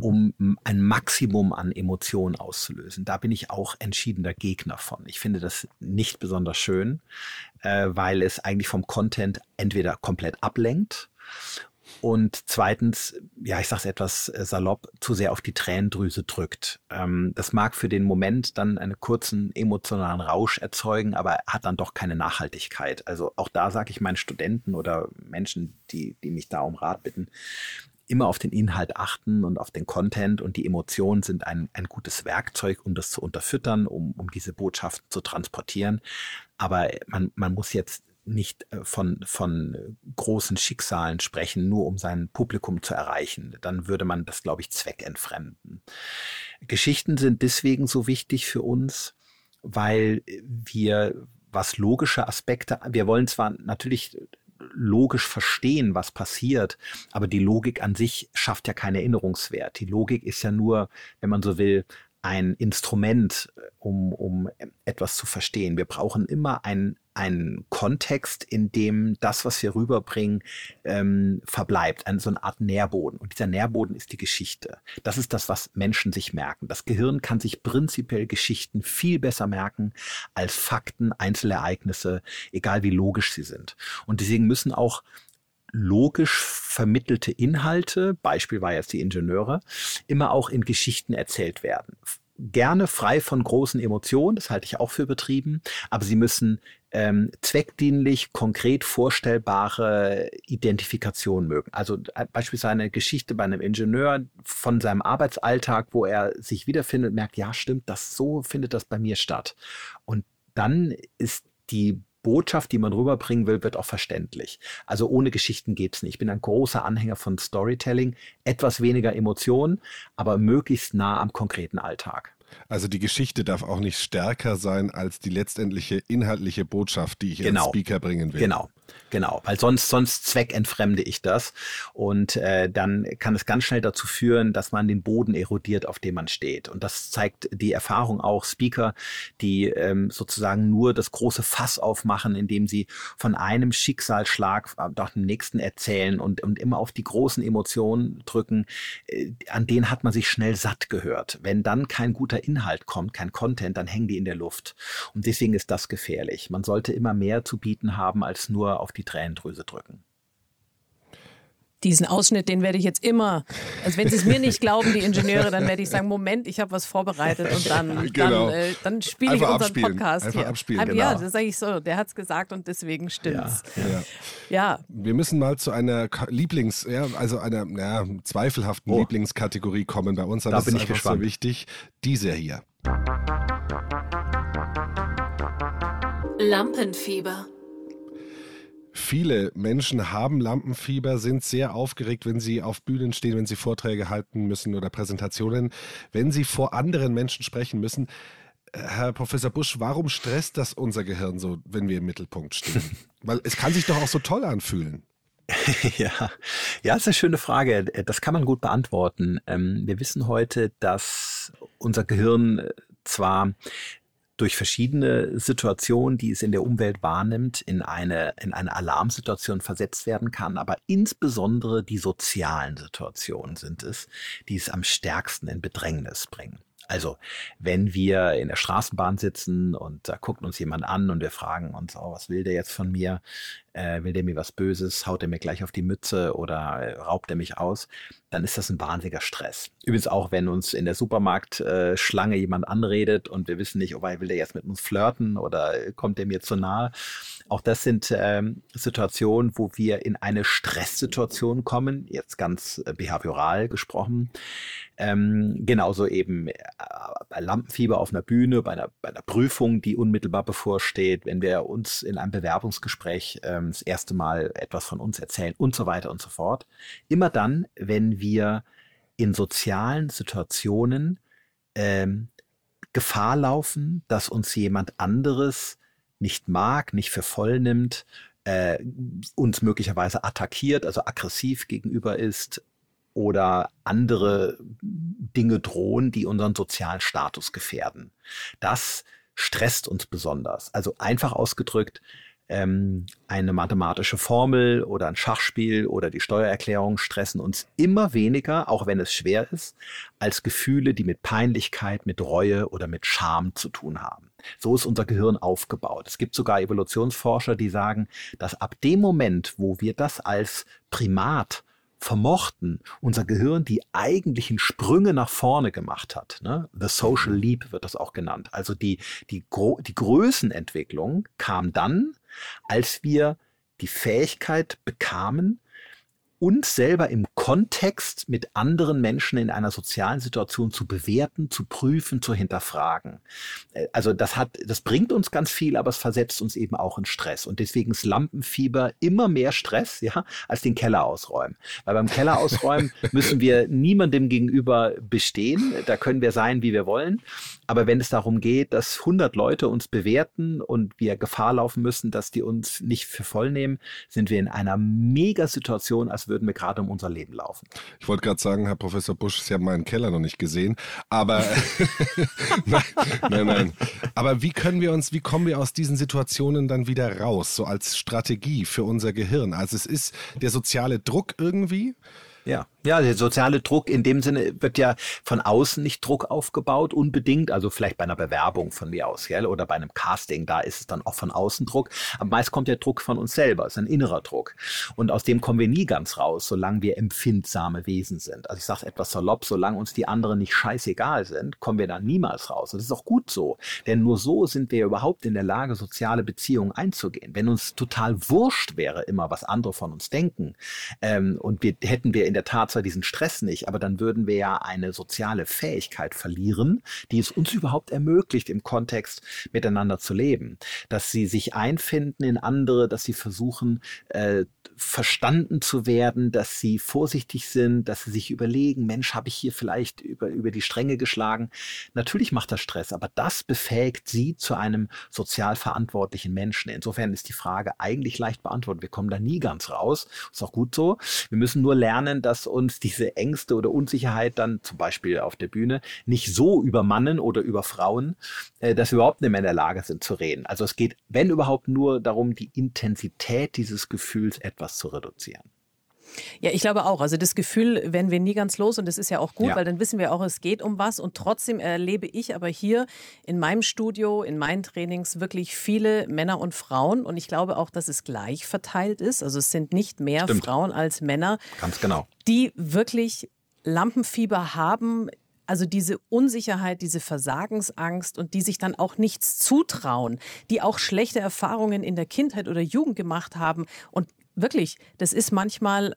S4: um ein Maximum an Emotionen auszulösen. Da bin ich auch entschiedener Gegner von. Ich finde das nicht besonders schön, äh, weil es eigentlich vom Content entweder komplett ablenkt und zweitens, ja, ich sage es etwas äh, salopp, zu sehr auf die Tränendrüse drückt. Ähm, das mag für den Moment dann einen kurzen emotionalen Rausch erzeugen, aber hat dann doch keine Nachhaltigkeit. Also auch da sage ich meinen Studenten oder Menschen, die, die mich da um Rat bitten, immer auf den Inhalt achten und auf den Content und die Emotionen sind ein, ein gutes Werkzeug, um das zu unterfüttern, um, um diese Botschaften zu transportieren. Aber man, man muss jetzt nicht äh, von, von großen Schicksalen sprechen, nur um sein Publikum zu erreichen. Dann würde man das, glaube ich, zweckentfremden. Geschichten sind deswegen so wichtig für uns, weil wir was logische Aspekte, wir wollen zwar natürlich logisch verstehen, was passiert, aber die Logik an sich schafft ja keinen Erinnerungswert. Die Logik ist ja nur, wenn man so will, ein Instrument, um, um etwas zu verstehen. Wir brauchen immer ein, einen Kontext, in dem das, was wir rüberbringen, ähm, verbleibt. Ein, so eine Art Nährboden. Und dieser Nährboden ist die Geschichte. Das ist das, was Menschen sich merken. Das Gehirn kann sich prinzipiell Geschichten viel besser merken als Fakten, Einzelereignisse, egal wie logisch sie sind. Und deswegen müssen auch logisch vermittelte Inhalte, Beispiel war jetzt die Ingenieure, immer auch in Geschichten erzählt werden gerne frei von großen Emotionen, das halte ich auch für betrieben, aber sie müssen ähm, zweckdienlich, konkret vorstellbare Identifikation mögen. Also äh, beispielsweise eine Geschichte bei einem Ingenieur von seinem Arbeitsalltag, wo er sich wiederfindet, merkt, ja, stimmt, das so findet das bei mir statt. Und dann ist die Botschaft, die man rüberbringen will, wird auch verständlich. Also ohne Geschichten geht's nicht. Ich bin ein großer Anhänger von Storytelling, etwas weniger Emotionen, aber möglichst nah am konkreten Alltag.
S1: Also die Geschichte darf auch nicht stärker sein als die letztendliche inhaltliche Botschaft, die ich
S4: genau.
S1: als Speaker bringen will.
S4: Genau, genau, weil sonst sonst zweckentfremde ich das und äh, dann kann es ganz schnell dazu führen, dass man den Boden erodiert, auf dem man steht. Und das zeigt die Erfahrung auch Speaker, die ähm, sozusagen nur das große Fass aufmachen, indem sie von einem Schicksalsschlag nach dem nächsten erzählen und und immer auf die großen Emotionen drücken. Äh, an denen hat man sich schnell satt gehört. Wenn dann kein guter Inhalt kommt, kein Content, dann hängen die in der Luft. Und deswegen ist das gefährlich. Man sollte immer mehr zu bieten haben, als nur auf die Tränendrüse drücken.
S2: Diesen Ausschnitt, den werde ich jetzt immer, also wenn Sie es mir nicht glauben, die Ingenieure, dann werde ich sagen, Moment, ich habe was vorbereitet und dann, genau. dann, äh, dann spiele ich unseren abspielen. Podcast
S1: Einfach
S2: hier.
S1: abspielen,
S2: genau. Ja, das sage ich so, der hat es gesagt und deswegen stimmt's.
S1: Ja, ja.
S2: ja.
S1: Wir müssen mal zu einer Lieblings, ja, also einer ja, zweifelhaften oh. Lieblingskategorie kommen bei uns.
S4: Da das bin ist ich gespannt.
S1: so wichtig. Diese hier.
S3: Lampenfieber.
S1: Viele Menschen haben Lampenfieber, sind sehr aufgeregt, wenn sie auf Bühnen stehen, wenn sie Vorträge halten müssen oder Präsentationen, wenn sie vor anderen Menschen sprechen müssen. Herr Professor Busch, warum stresst das unser Gehirn so, wenn wir im Mittelpunkt stehen? Weil es kann sich doch auch so toll anfühlen.
S4: ja, ja, ist eine schöne Frage. Das kann man gut beantworten. Ähm, wir wissen heute, dass unser Gehirn zwar durch verschiedene Situationen, die es in der Umwelt wahrnimmt, in eine, in eine Alarmsituation versetzt werden kann. Aber insbesondere die sozialen Situationen sind es, die es am stärksten in Bedrängnis bringen. Also, wenn wir in der Straßenbahn sitzen und da guckt uns jemand an und wir fragen uns, oh, was will der jetzt von mir? Äh, will der mir was Böses? Haut er mir gleich auf die Mütze oder äh, raubt er mich aus? Dann ist das ein wahnsinniger Stress. Übrigens auch, wenn uns in der Supermarktschlange äh, jemand anredet und wir wissen nicht, er will der jetzt mit uns flirten oder kommt der mir zu nahe. Auch das sind ähm, Situationen, wo wir in eine Stresssituation kommen, jetzt ganz äh, behavioral gesprochen. Ähm, genauso eben äh, bei Lampenfieber auf einer Bühne, bei einer, bei einer Prüfung, die unmittelbar bevorsteht, wenn wir uns in einem Bewerbungsgespräch ähm, das erste Mal etwas von uns erzählen und so weiter und so fort. Immer dann, wenn wir in sozialen Situationen ähm, Gefahr laufen, dass uns jemand anderes nicht mag, nicht für voll nimmt, äh, uns möglicherweise attackiert, also aggressiv gegenüber ist oder andere Dinge drohen, die unseren sozialen Status gefährden. Das stresst uns besonders. Also einfach ausgedrückt, ähm, eine mathematische Formel oder ein Schachspiel oder die Steuererklärung stressen uns immer weniger, auch wenn es schwer ist, als Gefühle, die mit Peinlichkeit, mit Reue oder mit Scham zu tun haben. So ist unser Gehirn aufgebaut. Es gibt sogar Evolutionsforscher, die sagen, dass ab dem Moment, wo wir das als Primat vermochten, unser Gehirn die eigentlichen Sprünge nach vorne gemacht hat. Ne? The Social Leap wird das auch genannt. Also die, die, die Größenentwicklung kam dann, als wir die Fähigkeit bekamen, uns selber im Kontext mit anderen Menschen in einer sozialen Situation zu bewerten, zu prüfen, zu hinterfragen. Äh, also das hat, das bringt uns ganz viel, aber es versetzt uns eben auch in Stress. Und deswegen ist Lampenfieber immer mehr Stress, ja, als den Keller ausräumen. Weil beim Keller ausräumen müssen wir niemandem gegenüber bestehen. Da können wir sein, wie wir wollen. Aber wenn es darum geht, dass 100 Leute uns bewerten und wir Gefahr laufen müssen, dass die uns nicht für voll nehmen, sind wir in einer Mega-Situation, als würden wir gerade um unser Leben laufen.
S1: Ich wollte gerade sagen, Herr Professor Busch, Sie haben meinen Keller noch nicht gesehen, aber nein, nein, nein. Aber wie können wir uns, wie kommen wir aus diesen Situationen dann wieder raus, so als Strategie für unser Gehirn? Also es ist der soziale Druck irgendwie.
S4: Ja. Ja, der soziale Druck in dem Sinne wird ja von außen nicht Druck aufgebaut, unbedingt. Also vielleicht bei einer Bewerbung von mir aus, ja, oder bei einem Casting, da ist es dann auch von außen Druck. Aber meist kommt der Druck von uns selber, es ist ein innerer Druck. Und aus dem kommen wir nie ganz raus, solange wir empfindsame Wesen sind. Also ich sage etwas salopp, solange uns die anderen nicht scheißegal sind, kommen wir da niemals raus. Und das ist auch gut so. Denn nur so sind wir überhaupt in der Lage, soziale Beziehungen einzugehen. Wenn uns total wurscht wäre immer, was andere von uns denken, ähm, und wir hätten wir in der Tat zwar diesen Stress nicht, aber dann würden wir ja eine soziale Fähigkeit verlieren, die es uns überhaupt ermöglicht, im Kontext miteinander zu leben. Dass sie sich einfinden in andere, dass sie versuchen, äh, verstanden zu werden, dass sie vorsichtig sind, dass sie sich überlegen, Mensch, habe ich hier vielleicht über, über die Stränge geschlagen. Natürlich macht das Stress, aber das befähigt sie zu einem sozial verantwortlichen Menschen. Insofern ist die Frage eigentlich leicht beantwortet. Wir kommen da nie ganz raus. Ist auch gut so. Wir müssen nur lernen, dass uns diese Ängste oder Unsicherheit dann zum Beispiel auf der Bühne nicht so übermannen oder überfrauen, äh, dass wir überhaupt nicht mehr in der Lage sind zu reden. Also es geht, wenn überhaupt, nur darum, die Intensität dieses Gefühls etwas zu reduzieren.
S2: Ja, ich glaube auch. Also das Gefühl werden wir nie ganz los und das ist ja auch gut, ja. weil dann wissen wir auch, es geht um was und trotzdem erlebe ich aber hier in meinem Studio, in meinen Trainings wirklich viele Männer und Frauen und ich glaube auch, dass es gleich verteilt ist. Also es sind nicht mehr Stimmt. Frauen als Männer.
S4: Ganz genau.
S2: Die wirklich Lampenfieber haben, also diese Unsicherheit, diese Versagensangst und die sich dann auch nichts zutrauen, die auch schlechte Erfahrungen in der Kindheit oder Jugend gemacht haben und wirklich, das ist manchmal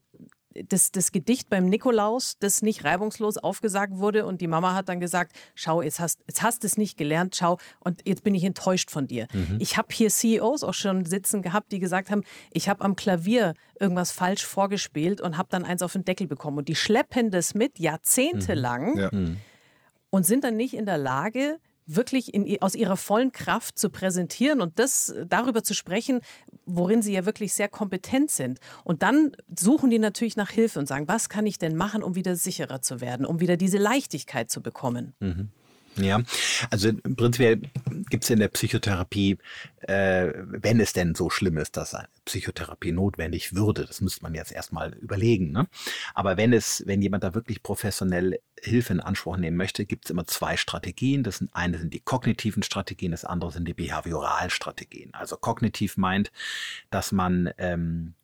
S2: das, das Gedicht beim Nikolaus, das nicht reibungslos aufgesagt wurde und die Mama hat dann gesagt, schau, jetzt hast, jetzt hast du es nicht gelernt, schau, und jetzt bin ich enttäuscht von dir. Mhm. Ich habe hier CEOs auch schon sitzen gehabt, die gesagt haben, ich habe am Klavier irgendwas falsch vorgespielt und habe dann eins auf den Deckel bekommen. Und die schleppen das mit jahrzehntelang mhm. ja. Und sind dann nicht in der Lage, wirklich in, aus ihrer vollen Kraft zu präsentieren und das darüber zu sprechen, worin sie ja wirklich sehr kompetent sind. Und dann suchen die natürlich nach Hilfe und sagen, was kann ich denn machen, um wieder sicherer zu werden, um wieder diese Leichtigkeit zu bekommen.
S4: Mhm. Ja, also im Prinzip gibt es in der Psychotherapie, äh, wenn es denn so schlimm ist, dass eine Psychotherapie notwendig würde, das müsste man jetzt erstmal überlegen. Ne? Aber wenn es, wenn jemand da wirklich professionell Hilfe in Anspruch nehmen möchte, gibt es immer zwei Strategien. Das sind eine sind die kognitiven Strategien, das andere sind die behavioralen Strategien. Also kognitiv meint, dass man ähm,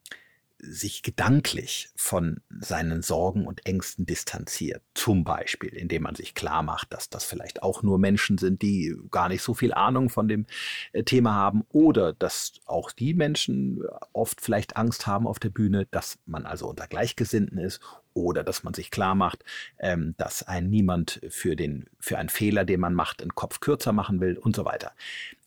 S4: sich gedanklich von seinen Sorgen und Ängsten distanziert. Zum Beispiel, indem man sich klar macht, dass das vielleicht auch nur Menschen sind, die gar nicht so viel Ahnung von dem äh, Thema haben oder dass auch die Menschen oft vielleicht Angst haben auf der Bühne, dass man also unter Gleichgesinnten ist oder dass man sich klar macht, ähm, dass ein niemand für den, für einen Fehler, den man macht, den Kopf kürzer machen will und so weiter.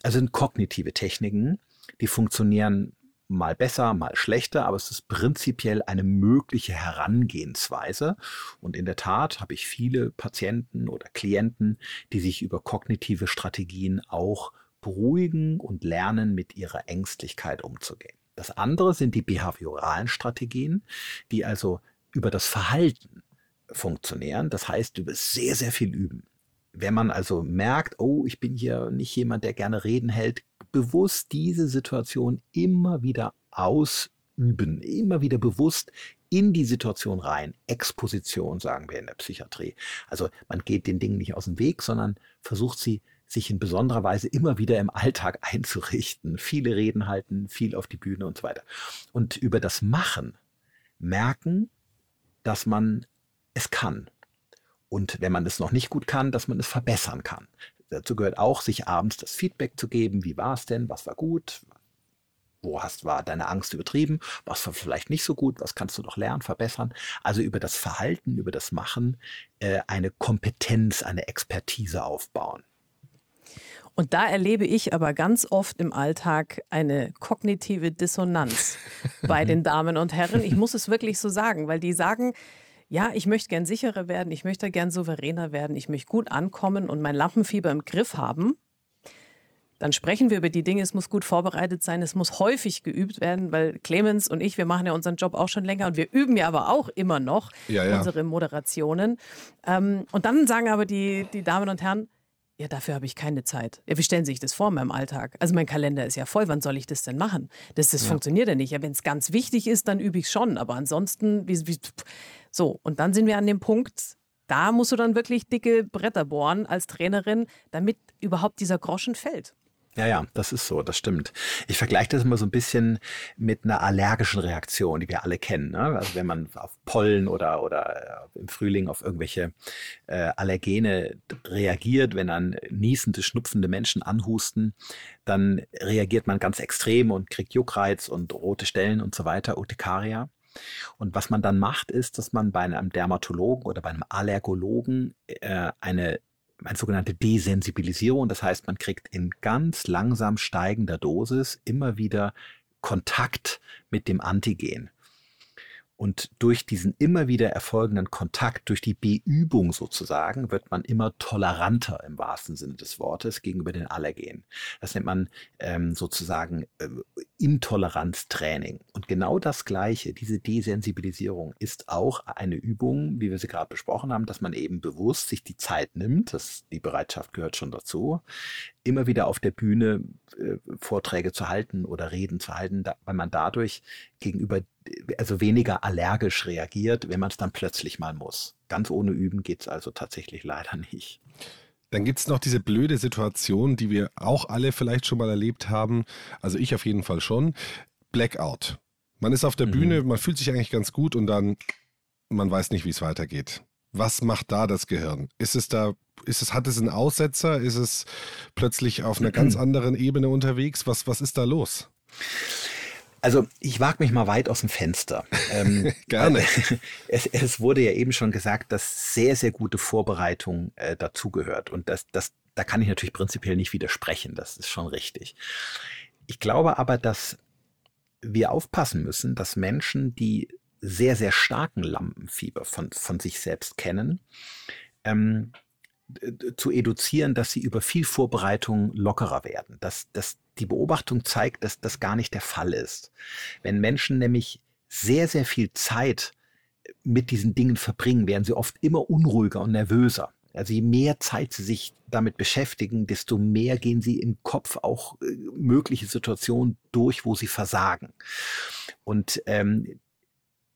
S4: Also sind kognitive Techniken, die funktionieren mal besser, mal schlechter, aber es ist prinzipiell eine mögliche Herangehensweise. Und in der Tat habe ich viele Patienten oder Klienten, die sich über kognitive Strategien auch beruhigen und lernen, mit ihrer Ängstlichkeit umzugehen. Das andere sind die behavioralen Strategien, die also über das Verhalten funktionieren. Das heißt, über sehr, sehr viel üben. Wenn man also merkt, oh, ich bin hier nicht jemand, der gerne Reden hält, bewusst diese Situation immer wieder ausüben, immer wieder bewusst in die Situation rein. Exposition, sagen wir in der Psychiatrie. Also man geht den Dingen nicht aus dem Weg, sondern versucht sie sich in besonderer Weise immer wieder im Alltag einzurichten. Viele Reden halten, viel auf die Bühne und so weiter. Und über das Machen merken, dass man es kann. Und wenn man es noch nicht gut kann, dass man es verbessern kann. Dazu gehört auch, sich abends das Feedback zu geben. Wie war es denn? Was war gut? Wo hast, war deine Angst übertrieben? Was war vielleicht nicht so gut? Was kannst du noch lernen, verbessern? Also über das Verhalten, über das Machen äh, eine Kompetenz, eine Expertise aufbauen.
S2: Und da erlebe ich aber ganz oft im Alltag eine kognitive Dissonanz bei den Damen und Herren. Ich muss es wirklich so sagen, weil die sagen, ja, ich möchte gern sicherer werden, ich möchte gern souveräner werden, ich möchte gut ankommen und mein Lampenfieber im Griff haben, dann sprechen wir über die Dinge. Es muss gut vorbereitet sein, es muss häufig geübt werden, weil Clemens und ich, wir machen ja unseren Job auch schon länger und wir üben ja aber auch immer noch
S1: Ja, ja.
S2: unsere Moderationen. Ähm, und dann sagen aber die, die Damen und Herren, ja, dafür habe ich keine Zeit. Ja, wie stellen Sie sich das vor in meinem Alltag? Also mein Kalender ist ja voll, wann soll ich das denn machen? Das, das funktioniert ja nicht. Ja, wenn es ganz wichtig ist, dann übe ich schon, aber ansonsten, wie, wie, so. Und dann sind wir an dem Punkt, da musst du dann wirklich dicke Bretter bohren als Trainerin, damit überhaupt dieser Groschen fällt.
S4: Ja, ja, das ist so, das stimmt. Ich vergleiche das immer so ein bisschen mit einer allergischen Reaktion, die wir alle kennen. Ne? Also wenn man auf Pollen oder, oder äh, im Frühling auf irgendwelche äh, Allergene reagiert, wenn dann niesende, schnupfende Menschen anhusten, dann reagiert man ganz extrem und kriegt Juckreiz und rote Stellen und so weiter, Urtikaria. Und was man dann macht, ist, dass man bei einem Dermatologen oder bei einem Allergologen äh, eine eine sogenannte Desensibilisierung. Das heißt, man kriegt in ganz langsam steigender Dosis immer wieder Kontakt mit dem Antigen. Und durch diesen immer wieder erfolgenden Kontakt, durch die Beübung sozusagen, wird man immer toleranter im wahrsten Sinne des Wortes gegenüber den Allergenen. Das nennt man ähm, sozusagen äh, Intoleranztraining. Und genau das Gleiche, diese Desensibilisierung, ist auch eine Übung, wie wir sie gerade besprochen haben, dass man eben bewusst sich die Zeit nimmt, das, die Bereitschaft gehört schon dazu, immer wieder auf der Bühne äh, Vorträge zu halten oder Reden zu halten, da, weil man dadurch gegenüber also weniger allergisch reagiert, wenn man es dann plötzlich mal muss. Ganz ohne Üben geht es also tatsächlich leider nicht.
S1: Dann gibt es noch diese blöde Situation, die wir auch alle vielleicht schon mal erlebt haben. Also ich auf jeden Fall schon. Blackout. Man ist auf der
S4: Mhm.
S1: Bühne, man fühlt sich eigentlich ganz gut und dann, man weiß nicht, wie es weitergeht. Was macht da das Gehirn? Ist es da, ist es, hat es einen Aussetzer? Ist es plötzlich auf einer ganz anderen Ebene unterwegs? Was, was ist da los?
S4: Also ich wage mich mal weit aus dem Fenster. Ähm,
S1: Gerne.
S4: Es, es wurde ja eben schon gesagt, dass sehr, sehr gute Vorbereitung äh, dazugehört. Und das, das, da kann ich natürlich prinzipiell nicht widersprechen. Das ist schon richtig. Ich glaube aber, dass wir aufpassen müssen, dass Menschen, die sehr, sehr starken Lampenfieber von, von sich selbst kennen, ähm, zu eduzieren, dass sie über viel Vorbereitung lockerer werden. Dass, dass die Beobachtung zeigt, dass das gar nicht der Fall ist. Wenn Menschen nämlich sehr, sehr viel Zeit mit diesen Dingen verbringen, werden sie oft immer unruhiger und nervöser. Also je mehr Zeit sie sich damit beschäftigen, desto mehr gehen sie im Kopf auch äh, mögliche Situationen durch, wo sie versagen. Und ähm,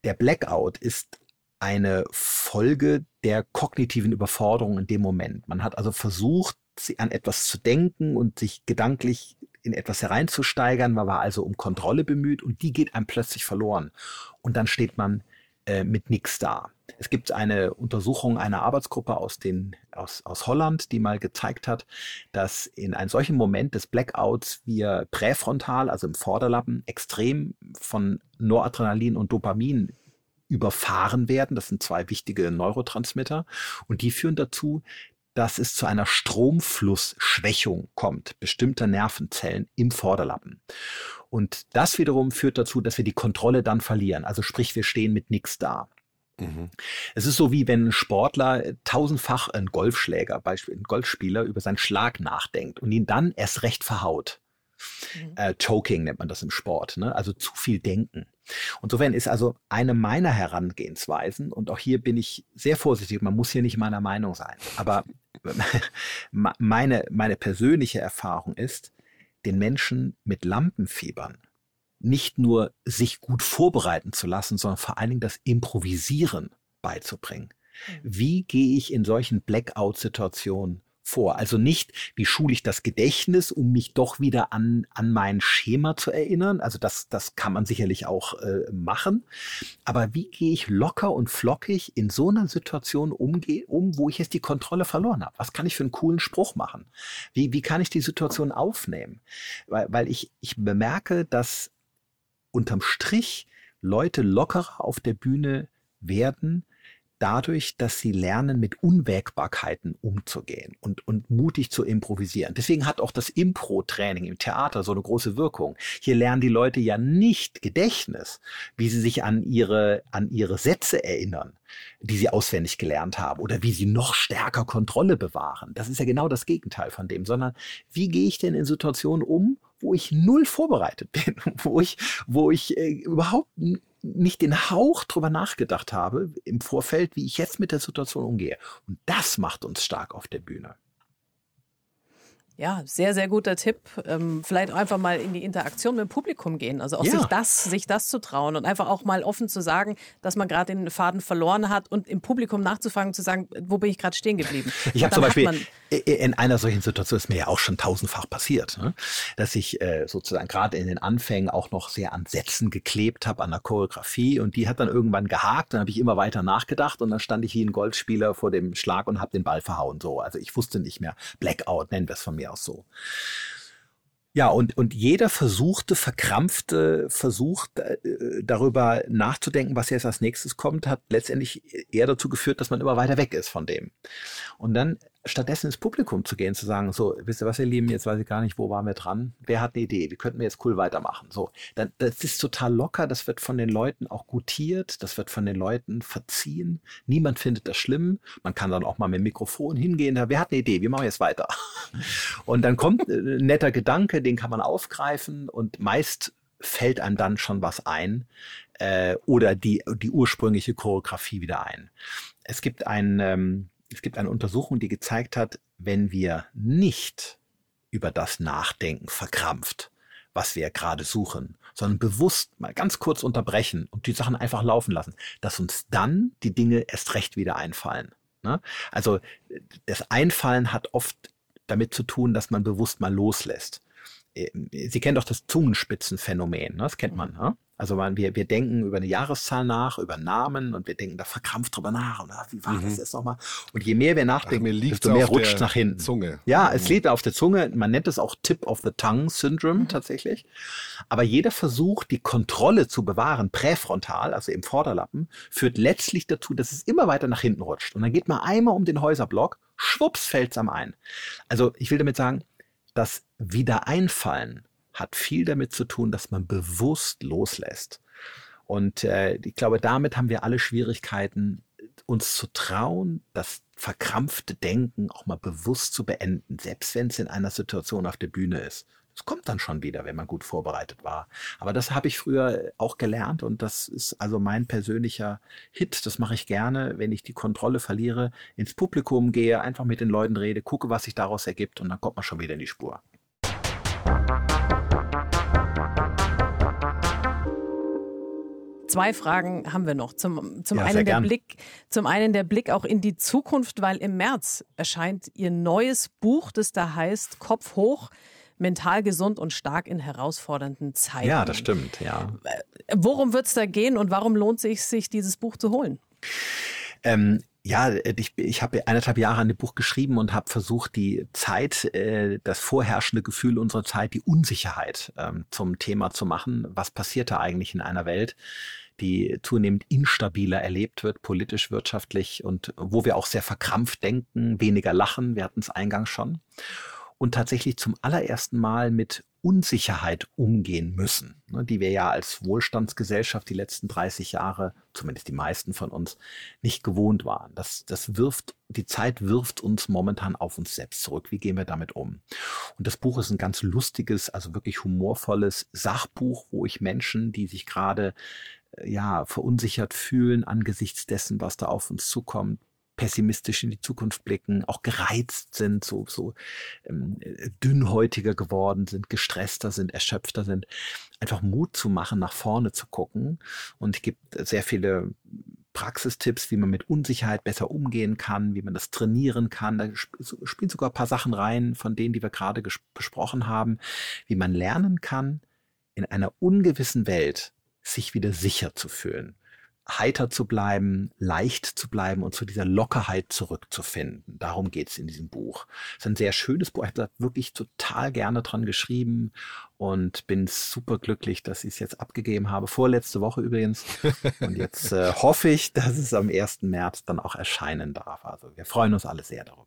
S4: der Blackout ist eine Folge der kognitiven Überforderung in dem Moment. Man hat also versucht, an etwas zu denken und sich gedanklich in etwas hereinzusteigern. Man war also um Kontrolle bemüht und die geht einem plötzlich verloren. Und dann steht man äh, mit nichts da. Es gibt eine Untersuchung einer Arbeitsgruppe aus, den, aus, aus Holland, die mal gezeigt hat, dass in einem solchen Moment des Blackouts wir präfrontal, also im Vorderlappen, extrem von Noradrenalin und Dopamin überfahren werden. Das sind zwei wichtige Neurotransmitter und die führen dazu, dass es zu einer Stromflussschwächung kommt, bestimmter Nervenzellen im Vorderlappen. Und das wiederum führt dazu, dass wir die Kontrolle dann verlieren. Also sprich, wir stehen mit nichts da. Es ist so wie wenn ein Sportler tausendfach ein Golfschläger, Beispiel ein Golfspieler über seinen Schlag nachdenkt und ihn dann erst recht verhaut. Äh, Choking nennt man das im Sport, ne? also zu viel denken. Insofern ist also eine meiner Herangehensweisen, und auch hier bin ich sehr vorsichtig, man muss hier nicht meiner Meinung sein, aber meine, meine persönliche Erfahrung ist, den Menschen mit Lampenfiebern nicht nur sich gut vorbereiten zu lassen, sondern vor allen Dingen das Improvisieren beizubringen. Wie gehe ich in solchen Blackout-Situationen vor? Also nicht, wie schule ich das Gedächtnis, um mich doch wieder an, an mein Schema zu erinnern. Also das, das kann man sicherlich auch äh, machen. Aber wie gehe ich locker und flockig in so einer Situation umge um, wo ich jetzt die Kontrolle verloren habe? Was kann ich für einen coolen Spruch machen? Wie, wie kann ich die Situation aufnehmen? Weil, weil ich, ich bemerke, dass unterm Strich Leute lockerer auf der Bühne werden, dadurch, dass sie lernen, mit Unwägbarkeiten umzugehen und, und mutig zu improvisieren. Deswegen hat auch das Impro-Training im Theater so eine große Wirkung. Hier lernen die Leute ja nicht Gedächtnis, wie sie sich an ihre, an ihre Sätze erinnern, die sie auswendig gelernt haben oder wie sie noch stärker Kontrolle bewahren. Das ist ja genau das Gegenteil von dem, sondern wie gehe ich denn in Situationen um, wo ich null vorbereitet bin, wo ich, wo ich äh, überhaupt nicht den Hauch drüber nachgedacht habe im Vorfeld, wie ich jetzt mit der Situation umgehe. Und das macht uns stark auf der Bühne.
S2: Ja, sehr, sehr guter Tipp. Ähm, vielleicht einfach mal in die Interaktion mit dem Publikum gehen. Also auch ja. sich das, sich das zu trauen und einfach auch mal offen zu sagen, dass man gerade den Faden verloren hat und im Publikum nachzufragen, zu sagen, wo bin ich gerade stehen geblieben.
S4: Ich habe zum Beispiel in einer solchen Situation ist mir ja auch schon tausendfach passiert, ne? dass ich äh, sozusagen gerade in den Anfängen auch noch sehr an Sätzen geklebt habe, an der Choreografie und die hat dann irgendwann gehakt, dann habe ich immer weiter nachgedacht und dann stand ich wie ein Golfspieler vor dem Schlag und habe den Ball verhauen. So, also ich wusste nicht mehr. Blackout nennen wir es von mir aus so. Ja, und, und jeder versuchte, verkrampfte, versucht äh, darüber nachzudenken, was jetzt als nächstes kommt, hat letztendlich eher dazu geführt, dass man immer weiter weg ist von dem. Und dann stattdessen ins Publikum zu gehen, zu sagen, so, wisst ihr was, ihr Lieben, jetzt weiß ich gar nicht, wo waren wir dran? Wer hat eine Idee? Wie könnten wir jetzt cool weitermachen? So, dann, das ist total locker, das wird von den Leuten auch gutiert, das wird von den Leuten verziehen. Niemand findet das schlimm. Man kann dann auch mal mit dem Mikrofon hingehen, wer hat eine Idee? Wie machen wir jetzt weiter? Und dann kommt ein netter Gedanke, den kann man aufgreifen und meist fällt einem dann schon was ein äh, oder die, die ursprüngliche Choreografie wieder ein. Es gibt ein, ähm, es gibt eine Untersuchung, die gezeigt hat, wenn wir nicht über das Nachdenken verkrampft, was wir gerade suchen, sondern bewusst mal ganz kurz unterbrechen und die Sachen einfach laufen lassen, dass uns dann die Dinge erst recht wieder einfallen. Ne? Also das Einfallen hat oft damit zu tun, dass man bewusst mal loslässt. Äh, Sie kennen doch das Zungenspitzenphänomen, ne? das kennt man. Ne? Also man, wir, wir denken über eine Jahreszahl nach, über Namen und wir denken da verkrampft drüber nach. Und ach, wie war mhm. das jetzt nochmal? Und je mehr wir nachdenken, ach, desto mehr rutscht nach hinten.
S1: Zunge.
S4: Ja, es mhm. liegt auf der Zunge. Man nennt es auch Tip of the Tongue Syndrome mhm. tatsächlich. Aber jeder Versuch, die Kontrolle zu bewahren, präfrontal, also im Vorderlappen, führt letztlich dazu, dass es immer weiter nach hinten rutscht. Und dann geht man einmal um den Häuserblock, schwupps fällt's am ein. Also ich will damit sagen, das Wiedereinfallen hat viel damit zu tun, dass man bewusst loslässt. Und äh, ich glaube, damit haben wir alle Schwierigkeiten, uns zu trauen, das verkrampfte Denken auch mal bewusst zu beenden, selbst wenn es in einer Situation auf der Bühne ist. Es kommt dann schon wieder, wenn man gut vorbereitet war. Aber das habe ich früher auch gelernt und das ist also mein persönlicher Hit. Das mache ich gerne, wenn ich die Kontrolle verliere, ins Publikum gehe, einfach mit den Leuten rede, gucke, was sich daraus ergibt und dann kommt man schon wieder in die Spur.
S2: Zwei Fragen haben wir noch. Zum, zum, ja, einen der Blick, zum einen der Blick auch in die Zukunft, weil im März erscheint Ihr neues Buch, das da heißt Kopf hoch, mental gesund und stark in herausfordernden Zeiten.
S4: Ja, das stimmt, ja.
S2: Worum wird es da gehen und warum lohnt es sich, sich dieses Buch zu holen?
S4: Ähm, ja, ich, ich habe eineinhalb Jahre an dem Buch geschrieben und habe versucht, die Zeit, äh, das vorherrschende Gefühl unserer Zeit, die Unsicherheit ähm, zum Thema zu machen. Was passiert da eigentlich in einer Welt, die zunehmend instabiler erlebt wird, politisch, wirtschaftlich und wo wir auch sehr verkrampft denken, weniger lachen, wir hatten es eingangs schon. Und tatsächlich zum allerersten Mal mit Unsicherheit umgehen müssen, ne, die wir ja als Wohlstandsgesellschaft die letzten 30 Jahre, zumindest die meisten von uns, nicht gewohnt waren. Das, das wirft, die Zeit wirft uns momentan auf uns selbst zurück. Wie gehen wir damit um? Und das Buch ist ein ganz lustiges, also wirklich humorvolles Sachbuch, wo ich Menschen, die sich gerade äh, ja, verunsichert fühlen angesichts dessen, was da auf uns zukommt, pessimistisch in die Zukunft blicken, auch gereizt sind, so, so ähm, dünnhäutiger geworden sind, gestresster sind, erschöpfter sind, einfach Mut zu machen, nach vorne zu gucken. Und es gibt sehr viele Praxistipps, wie man mit Unsicherheit besser umgehen kann, wie man das trainieren kann. Da spielen sogar ein paar Sachen rein, von denen, die wir gerade besprochen haben, wie man lernen kann, in einer ungewissen Welt sich wieder sicher zu fühlen heiter zu bleiben, leicht zu bleiben und zu dieser Lockerheit zurückzufinden. Darum geht's in diesem Buch. Es ist ein sehr schönes Buch. Ich habe wirklich total gerne dran geschrieben und bin super glücklich, dass ich es jetzt abgegeben habe. Vorletzte Woche übrigens. Und jetzt äh, hoffe ich, dass es am 1. März dann auch erscheinen darf. Also wir freuen uns alle sehr darüber.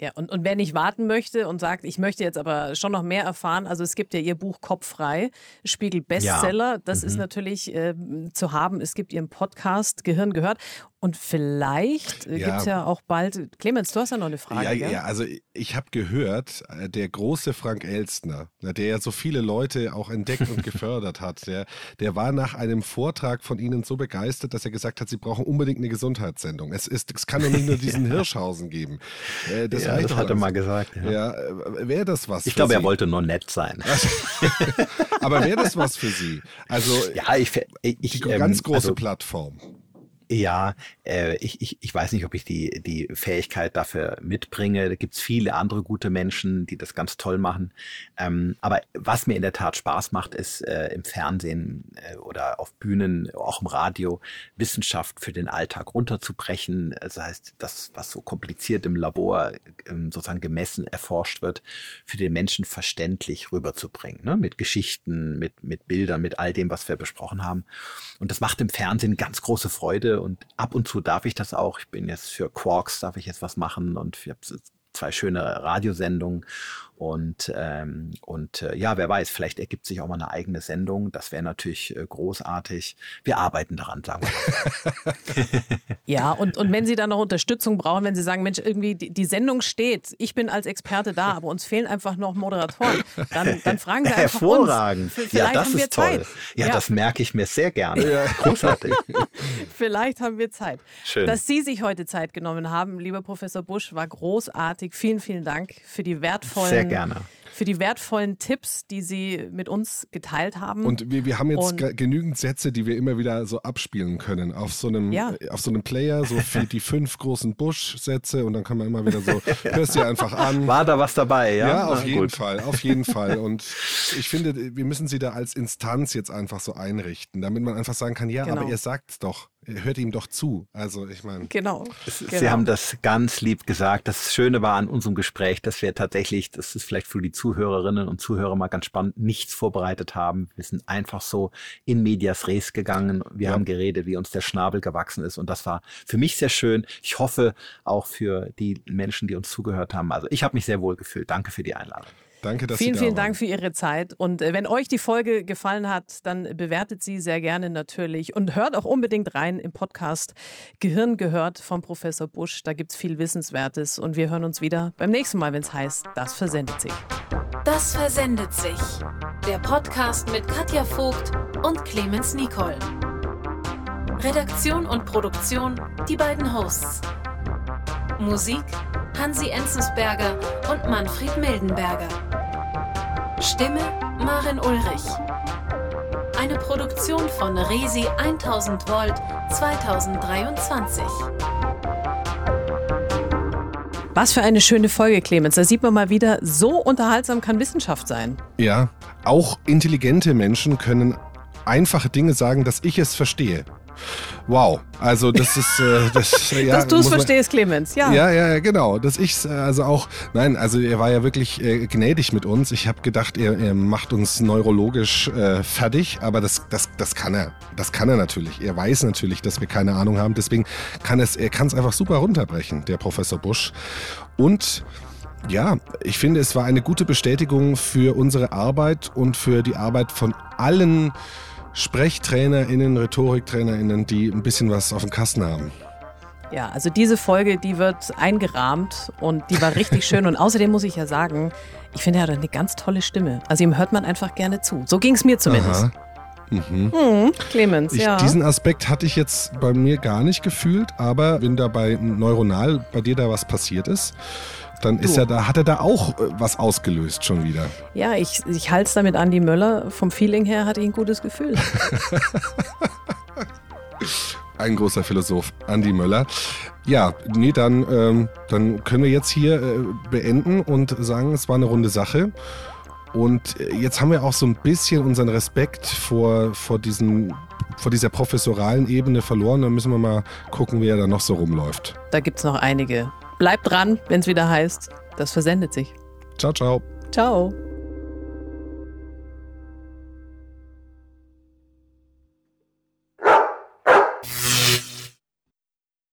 S2: Ja, und, und wer nicht warten möchte und sagt, ich möchte jetzt aber schon noch mehr erfahren, also es gibt ja Ihr Buch Kopffrei, Spiegel Bestseller, ja. das mhm. ist natürlich äh, zu haben. Es gibt Ihren Podcast Gehirn gehört Und vielleicht äh,
S1: Ja.
S2: gibt es ja auch bald. Clemens, du hast ja noch eine Frage.
S1: Ja,
S2: gell?
S1: ja, also ich habe gehört, äh, der große Frank Elstner, na, der ja so viele Leute auch entdeckt und gefördert hat, der, der war nach einem Vortrag von Ihnen so begeistert, dass er gesagt hat, Sie brauchen unbedingt eine Gesundheitssendung. Es, ist, es kann doch nicht nur diesen Hirschhausen geben. Äh, Das
S4: ja, das hat er mal gesagt. Ja.
S1: Ja, wäre das was
S4: Ich glaube, er wollte nur nett sein.
S1: Aber wäre das was für Sie? Also
S4: Ja, ich, ich,
S1: die
S4: ich
S1: ganz
S4: ähm,
S1: große
S4: also,
S1: Plattform.
S4: Ja, äh, ich, ich, ich weiß nicht, ob ich die, die Fähigkeit dafür mitbringe. Da gibt's viele andere gute Menschen, die das ganz toll machen. Ähm, aber was mir in der Tat Spaß macht, ist äh, im Fernsehen äh, oder auf Bühnen, auch im Radio, Wissenschaft für den Alltag runterzubrechen. Das heißt, das, was so kompliziert im Labor ähm, sozusagen gemessen, erforscht wird, für den Menschen verständlich rüberzubringen. Ne? Mit Geschichten, mit, mit Bildern, mit all dem, was wir besprochen haben. Und das macht im Fernsehen ganz große Freude und ab und zu darf ich das auch. Ich bin jetzt für Quarks, darf ich jetzt was machen und ich habe zwei schöne Radiosendungen und ähm, und äh, ja, wer weiß, vielleicht ergibt sich auch mal eine eigene Sendung. Das wäre natürlich äh, großartig. Wir arbeiten daran, sagen wir.
S2: Ja, und, und wenn Sie dann noch Unterstützung brauchen, wenn Sie sagen, Mensch, irgendwie die, die Sendung steht, ich bin als Experte da, aber uns fehlen einfach noch Moderatoren, dann, dann fragen Sie einfach
S4: Hervorragend.
S2: uns.
S4: Ja, das ist toll.
S2: Zeit.
S4: Ja, das merke ich mir sehr gerne. Großartig.
S2: Vielleicht haben wir Zeit.
S4: Schön.
S2: Dass Sie sich heute Zeit genommen haben, lieber Professor Busch, war großartig. Vielen, vielen Dank für die wertvollen,
S4: Sehr gerne.
S2: Für die wertvollen Tipps, die Sie mit uns geteilt haben.
S1: Und wir, wir haben jetzt
S2: Und-
S1: genügend Sätze, die wir immer wieder so abspielen können. Auf so einem,
S2: Ja.
S1: äh, auf so einem Player, so für die fünf großen Bush-Sätze und dann kann man immer wieder so, hörst dir einfach an.
S4: War da was dabei, ja?
S1: Ja, auf
S4: Na,
S1: jeden
S4: gut.
S1: Fall, auf jeden Fall. Und ich finde, wir müssen sie da als Instanz jetzt einfach so einrichten, damit man einfach sagen kann, ja,
S2: Genau.
S1: aber ihr sagt's doch, ihr hört ihm doch zu. Also ich meine,
S2: genau.
S4: Sie
S2: genau.
S4: haben das ganz lieb gesagt. Das Schöne war an unserem Gespräch, dass wir tatsächlich, das ist vielleicht für die Zuhörerinnen und Zuhörer mal ganz spannend, nichts vorbereitet haben. Wir sind einfach so in medias res gegangen. Wir
S1: Ja.
S4: haben geredet, wie uns der Schnabel gewachsen ist. Und das war für mich sehr schön. Ich hoffe auch für die Menschen, die uns zugehört haben. Also ich habe mich sehr wohl gefühlt. Danke für die Einladung.
S1: danke, dass
S2: Vielen,
S1: Sie da
S2: vielen
S1: waren.
S2: Dank für Ihre Zeit. Und äh, wenn euch die Folge gefallen hat, dann bewertet sie sehr gerne natürlich und hört auch unbedingt rein im Podcast Gehirn gehört vom Professor Busch. Da gibt es viel Wissenswertes und wir hören uns wieder beim nächsten Mal, wenn es heißt, das versendet sich.
S3: Das versendet sich. Der Podcast mit Katja Vogt und Clemens Nicol. Redaktion und Produktion die beiden Hosts. Musik Hansi Enzensberger und Manfred Mildenberger. Stimme Marin Ulrich. Eine Produktion von Resi 1000 Volt 2023.
S2: Was für eine schöne Folge, Clemens. Da sieht man mal wieder, so unterhaltsam kann Wissenschaft sein.
S1: Ja, auch intelligente Menschen können einfache Dinge sagen, dass ich es verstehe. Wow, also das ist, äh, das, ja,
S2: Dass du es
S1: man-
S2: verstehst, Clemens. Ja.
S1: Ja, ja, ja, genau. Dass ich also auch, nein, also er war ja wirklich äh, gnädig mit uns. Ich habe gedacht, er, er macht uns neurologisch äh, fertig, aber das, das, das kann er. Das kann er natürlich. Er weiß natürlich, dass wir keine Ahnung haben. Deswegen kann es, er kann es einfach super runterbrechen, der Professor Busch. Und ja, ich finde, es war eine gute Bestätigung für unsere Arbeit und für die Arbeit von allen SprechtrainerInnen, RhetoriktrainerInnen, die ein bisschen was auf dem Kasten haben.
S2: Ja, also diese Folge, die wird eingerahmt und die war richtig schön. Und außerdem muss ich ja sagen, ich finde, er hat eine ganz tolle Stimme. Also ihm hört man einfach gerne zu. So ging es mir zumindest.
S1: Aha. Mhm.
S2: Hm, Clemens,
S1: Ich,
S2: ja.
S1: Diesen Aspekt hatte ich jetzt bei mir gar nicht gefühlt, aber wenn da bei neuronal bei dir da was passiert ist, dann ist
S2: Du.
S1: er da, hat er da auch äh, was ausgelöst schon wieder.
S2: Ja, ich, ich halte es damit Andi Möller. Vom Feeling her hatte ich ein gutes Gefühl.
S1: Ein großer Philosoph, Andi Möller. Ja, nee, dann, ähm, dann können wir jetzt hier äh, beenden und sagen, es war eine runde Sache. Und äh, jetzt haben wir auch so ein bisschen unseren Respekt vor, vor, diesen, vor dieser professoralen Ebene verloren. Dann müssen wir mal gucken, wer da noch so rumläuft.
S2: Da gibt es noch einige. Bleibt dran, wenn es wieder heißt, das versendet sich.
S1: Ciao, ciao.
S2: Ciao.